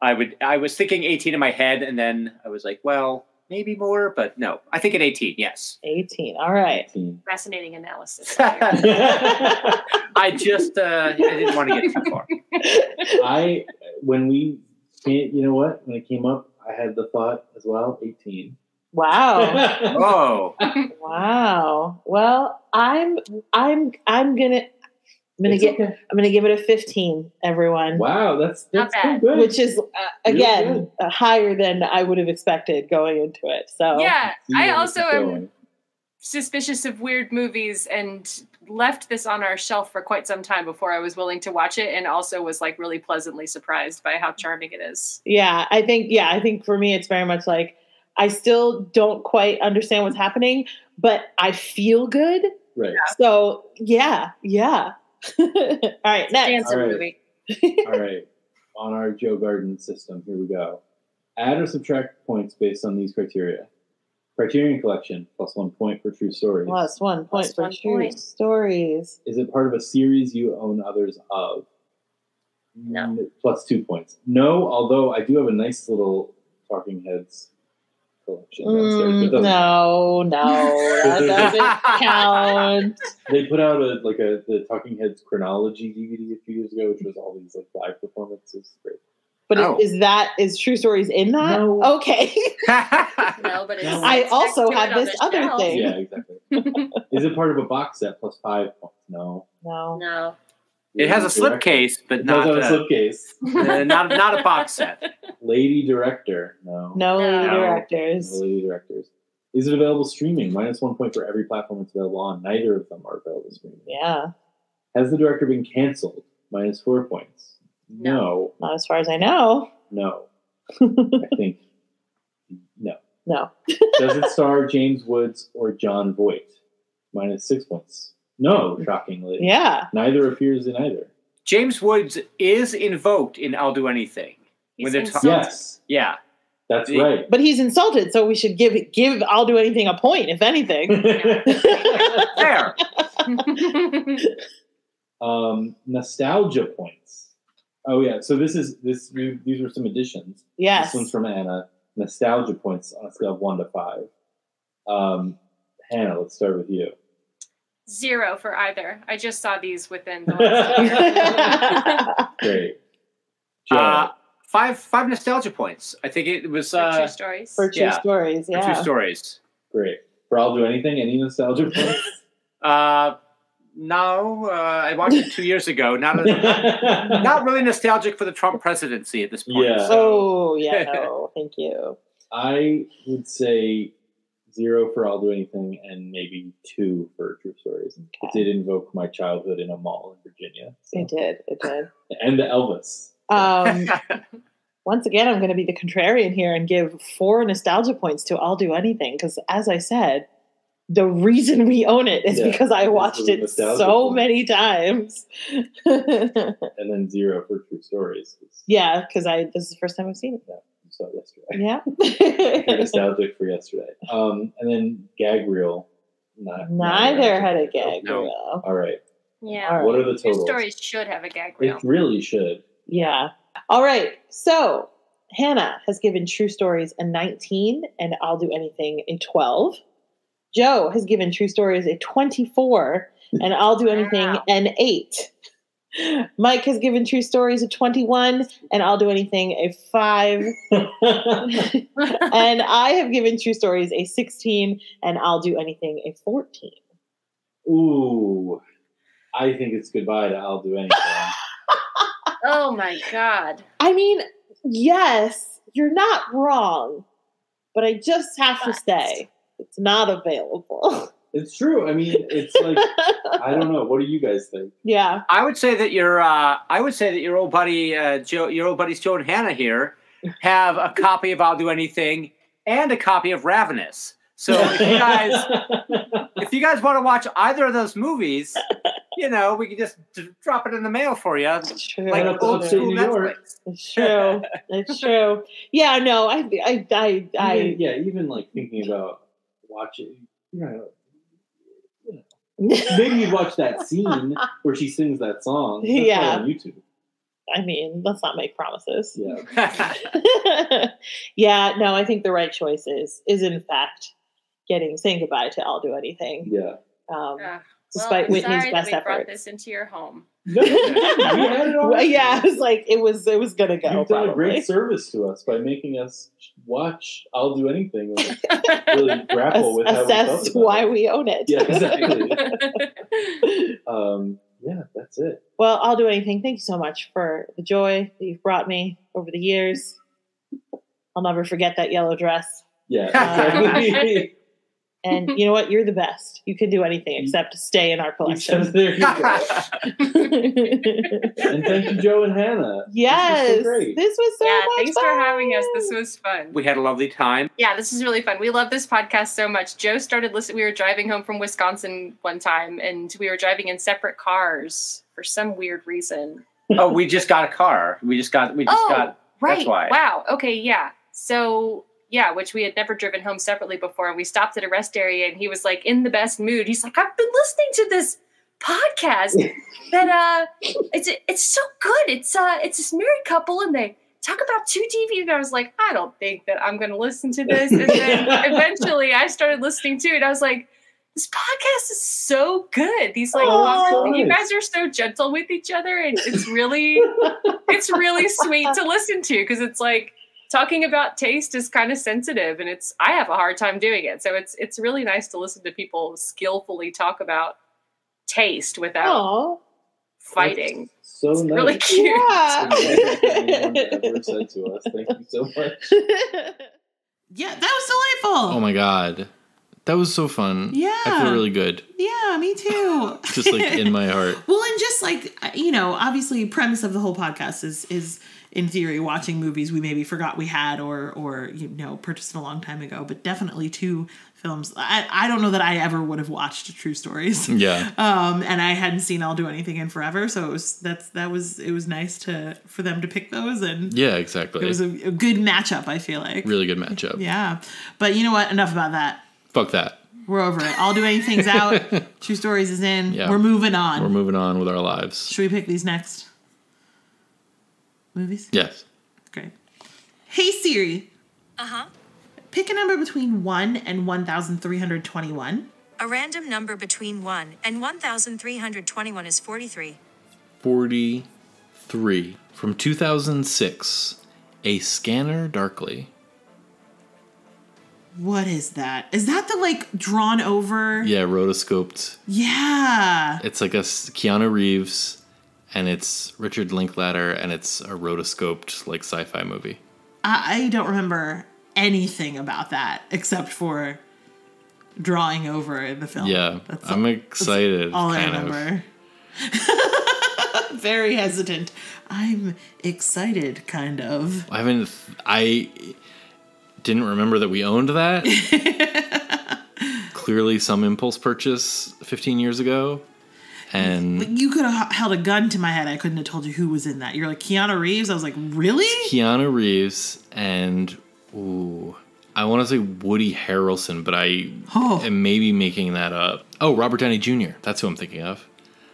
I would. I was thinking 18 in my head, and then I was like, well, maybe more, but no. I think an 18. Yes. 18. All right. 18. Fascinating analysis. I just uh, I didn't want to get too far. I when we you know what? When it came up, I had the thought as well. 18. Wow. Oh, wow. Well, I'm I'm I'm gonna I'm gonna It's get okay. I'm gonna give it a 15. Everyone. Wow, that's that's so good. which is uh, again uh, higher than I would have expected going into it. So yeah, I also am suspicious of weird movies and left this on our shelf for quite some time before I was willing to watch it and also was like really pleasantly surprised by how charming it is. Yeah, I think yeah, I think for me it's very much like I still don't quite understand what's happening, but I feel good. Right. So yeah, yeah. All right, next. Dance All right. movie. All right. On our Joe Garden system, here we go. Add or subtract points based on these criteria. Criterion Collection plus one point for true stories. Plus one point Plus for one true point. stories. Is it part of a series you own others of? No. Plus Two points. No, although I do have a nice little Talking Heads collection downstairs. Mm, no, no, that doesn't count. They put out a like a the Talking Heads chronology DVD a few years ago, which was all these like live performances. Great. But Oh. is, is that is true stories in that? No. Okay. No, but it's No. I it's also have this other shelf. thing. Yeah, exactly. Is it part of a box set plus five points? No. no. No. It has a slipcase, but It not a slipcase. uh, not not a box set. Lady director. No. No lady No. directors. No lady directors. Is it available streaming? Minus one point for every platform it's available on. Neither of them are available streaming. Yeah, Has the director been canceled? Minus four points. No. not as far as I know. No. I think no. No. Does it star James Woods or Jon Voight? Minus six points. No, shockingly. Yeah. Neither appears in either. James Woods is invoked in "I'll Do Anything." He's When they're insulted. Yes, Yeah, that's The- right. But he's insulted, so we should give give I'll do anything a point, if anything. there. um, nostalgia points. Oh yeah, so this is this. These were some additions. yes. This one's from Anna. Nostalgia points on a scale of one to five. Um, Hannah, let's start with you. Zero for either. I just saw these within the last year. Great. Joe, Uh, five five nostalgia points. I think it was For uh, true stories. For true Yeah. stories, for two stories. great. For I'll do anything. Any nostalgia points? Uh, no, uh, I watched it two years ago. Not a, not really nostalgic for the Trump presidency at this point. Yeah. Oh yeah, no, thank you. I would say zero for I'll do anything, and maybe two for true stories. It did invoke my childhood in a mall in Virginia, so- It did, it did. and the Elvis. Um, once again, I'm going to be the contrarian here and give four nostalgia points to I'll Do Anything because, as I said, the reason we own it is Yeah, because I watched it so point. many times. and then zero for true Stories. yeah, because I this is the first time I've seen it. you saw it yesterday. Very Yeah. nostalgic for yesterday. Um, and then gag reel. Not, Neither had a gag No. reel. All right. yeah. All right. What are the True totals? stories should have a gag reel. It really should. Yeah. All right. So Hannah has given True Stories a 19 and I'll Do Anything a 12. Joe has given True Stories a 24 and I'll Do Anything Wow. an 8. Mike has given True Stories a 21 and I'll Do Anything a 5. and I have given True Stories a 16 and I'll Do Anything a 14. Ooh. I think it's goodbye to I'll do anything. oh my god. I mean, yes, you're not wrong, but I just have to say it's not available. it's true. I mean, it's like I don't know. What do you guys think? yeah. I would say that your uh, I would say that your old buddy uh, Joe, your old buddies Joe and Hannah here have a copy of I'll Do Anything and a copy of Ravenous. So if you guys if you guys want to watch either of those movies, you know we can just d- drop it in the mail for you, It's true. like up old upstate school New York. Netflix. It's true. It's true. Yeah, no, I, I, I, I, even, yeah, even like thinking about watching, you know, maybe you'd watch that scene where she sings that song. That's Yeah. on YouTube. I mean, let's not make promises. Yeah. yeah, no, I think the right choice is, is in fact getting, saying goodbye to I'll Do Anything. Yeah. Um, Ugh. Despite well, Whittni's sorry best that we brought this into your home. No, we had it Well, yeah, it was like it was it was gonna go. You've done a great service to us by making us watch I'll Do Anything and really grapple with how we assess why it. we own it. Yeah, exactly. Um, yeah, that's it. well, I'll do anything. Thank you so much for the joy that you've brought me over the years. I'll never forget that yellow dress. Yeah, exactly. And you know what? You're the best. You can do anything mm. except stay in our collection. there you go. and thank you, Joe and Hannah. yes, This was so great. this was so yeah, much thanks for having us. This was fun. we had a lovely time. Yeah, this is really fun. We love this podcast so much. Joe started listening. We were driving home from Wisconsin one time, and we were driving in separate cars for some weird reason. Oh, we just got a car. We just got. We just oh, got. right. why. Wow. Okay. Yeah. So yeah, which we had never driven home separately before, and we stopped at a rest area, and he was like in the best mood. He's like, I've been listening to this podcast that uh, it's it's so good. It's uh, it's this married couple, and they talk about two TV. And I was like, I don't think that I'm going to listen to this. And then eventually, I started listening to it. I was like. This podcast is so good. These like Oh, you nice. guys are so gentle with each other, and it's really it's really sweet to listen to because it's like talking about taste is kind of sensitive and it's I have a hard time doing it. So it's it's really nice to listen to people skillfully talk about taste without Oh, fighting. So It's nice. really cute. yeah. Ever said to us. Thank you so much. Yeah, that was delightful. Oh my god. That was so fun. Yeah. I feel really good. Yeah, me too. Just like in my heart. Well, and just like you know, obviously, premise of the whole podcast is is in theory watching movies we maybe forgot we had or or you know purchased a long time ago, but definitely two films. I I don't know that I ever would have watched True Stories. Yeah. Um, and I hadn't seen I'll Do Anything in Forever, so it was that's that was it was nice to for them to pick those, and Yeah, exactly. it was a, a good matchup. I feel like. really good matchup. Yeah, but you know what? Enough about that. Fuck that. We're over it. I'll do anything's out. True Stories is in. Yeah. We're moving on. We're moving on with our lives. Should we pick these next movies? Yes. Great. Hey Siri, Uh huh. pick a number between 1 and 1321. A random number between 1 and 1321 is 43. 43 from 2006. A Scanner Darkly. What is that? Is that the like drawn over? Yeah, rotoscoped. Yeah. It's like a Keanu Reeves and it's Richard Linklater and it's a rotoscoped like sci-fi movie. I, I don't remember anything about that except for drawing over the film. Yeah, That's I'm excited. all I remember. Very hesitant. I'm excited, kind of. I haven't. I didn't remember that we owned that. Clearly, some impulse purchase 15 years ago, and You could have held a gun to my head. I couldn't have told you who was in that. You're like Keanu Reeves. I was like, really? Keanu Reeves and ooh, I want to say Woody Harrelson, but I Oh. am maybe making that up. Oh, Robert Downey Jr. That's who I'm thinking of.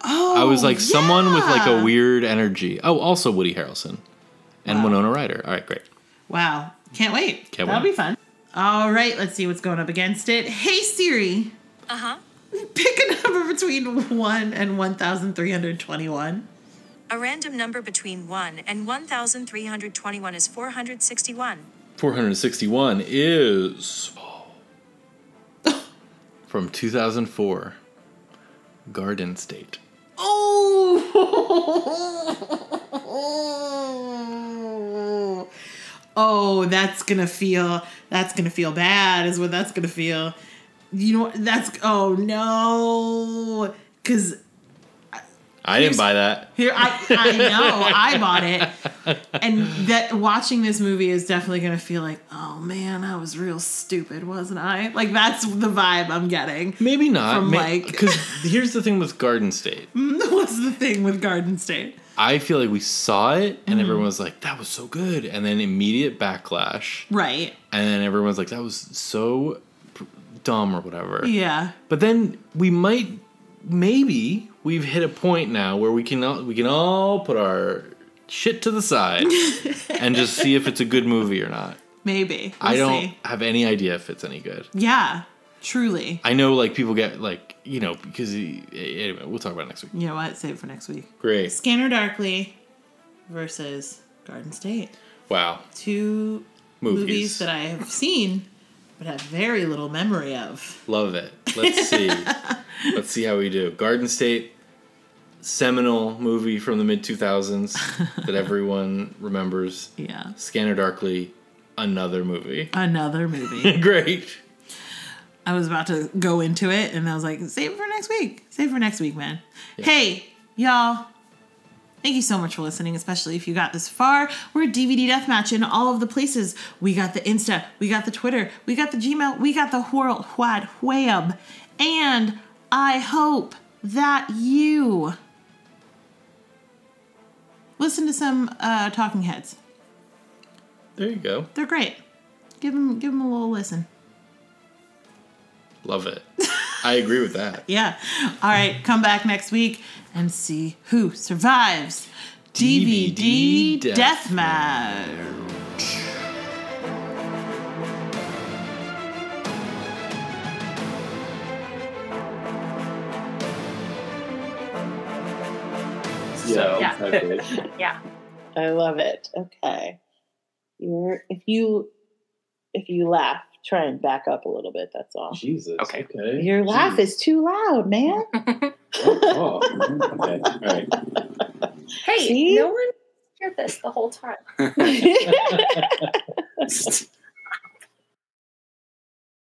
Oh, I was like someone with like a weird energy. Oh, also Woody Harrelson and Wow. Winona Ryder. All right, great. Wow. Can't wait. Can't That'll wait. be fun. All right, let's see what's going up against it. Hey Siri, Uh huh. Pick a number between 1 and 1321. A random number between 1 and 1321 is 461. 461 is from 2004 Garden State. Oh. Oh, that's gonna feel that's gonna feel bad is what that's gonna feel. You know that's oh no. Cause I didn't buy that. here I I know, I bought it. And that watching this movie is definitely gonna feel like, oh man, I was real stupid, wasn't I? Like that's the vibe I'm getting. Maybe not. From, like- Because here's the thing with Garden State. What's the thing with Garden State? I feel like we saw it Mm-hmm. and everyone was like, that was so good. And then immediate backlash. Right. And then everyone was like, that was so dumb or whatever. Yeah. But then we might, maybe we've hit a point now where we can all, we can all put our shit to the side and just see if it's a good movie or not. Maybe. I We'll don't see. have any idea if it's any good. Yeah. Truly. I know like people get like you know because he, anyway we'll talk about it next week. You know what? Save it for next week. Great. Scanner Darkly versus Garden State. Wow. Two Movies. movies, that I have seen but have very little memory of. Love it. Let's see. Let's see how we do. Garden State, seminal movie from the mid 2000s that everyone remembers. Yeah. Scanner Darkly, another movie. Another movie. Great. I was about to go into it, and I was like, save it for next week. Save it for next week, man. Hey, y'all. Thank you so much for listening, especially if you got this far. We're DVD Deathmatch in all of the places. We got the Insta, we got the Twitter, we got the Gmail, we got the World Wide Web. And I hope that you listen to some uh, Talking Heads. There you go. They're great. Give them, give them a little listen. Love it. I agree with that. Yeah. All right. Come back next week and see who survives DVD, DVD Deathmatch. Yeah, Yeah. exactly. Yeah. I love it. Okay. You're if you if you laugh, try and back up a little bit, that's all. Jesus. Okay. Okay. Your laugh is too loud, man. Oh, oh okay. All right. Hey, See? no one heard this the whole time.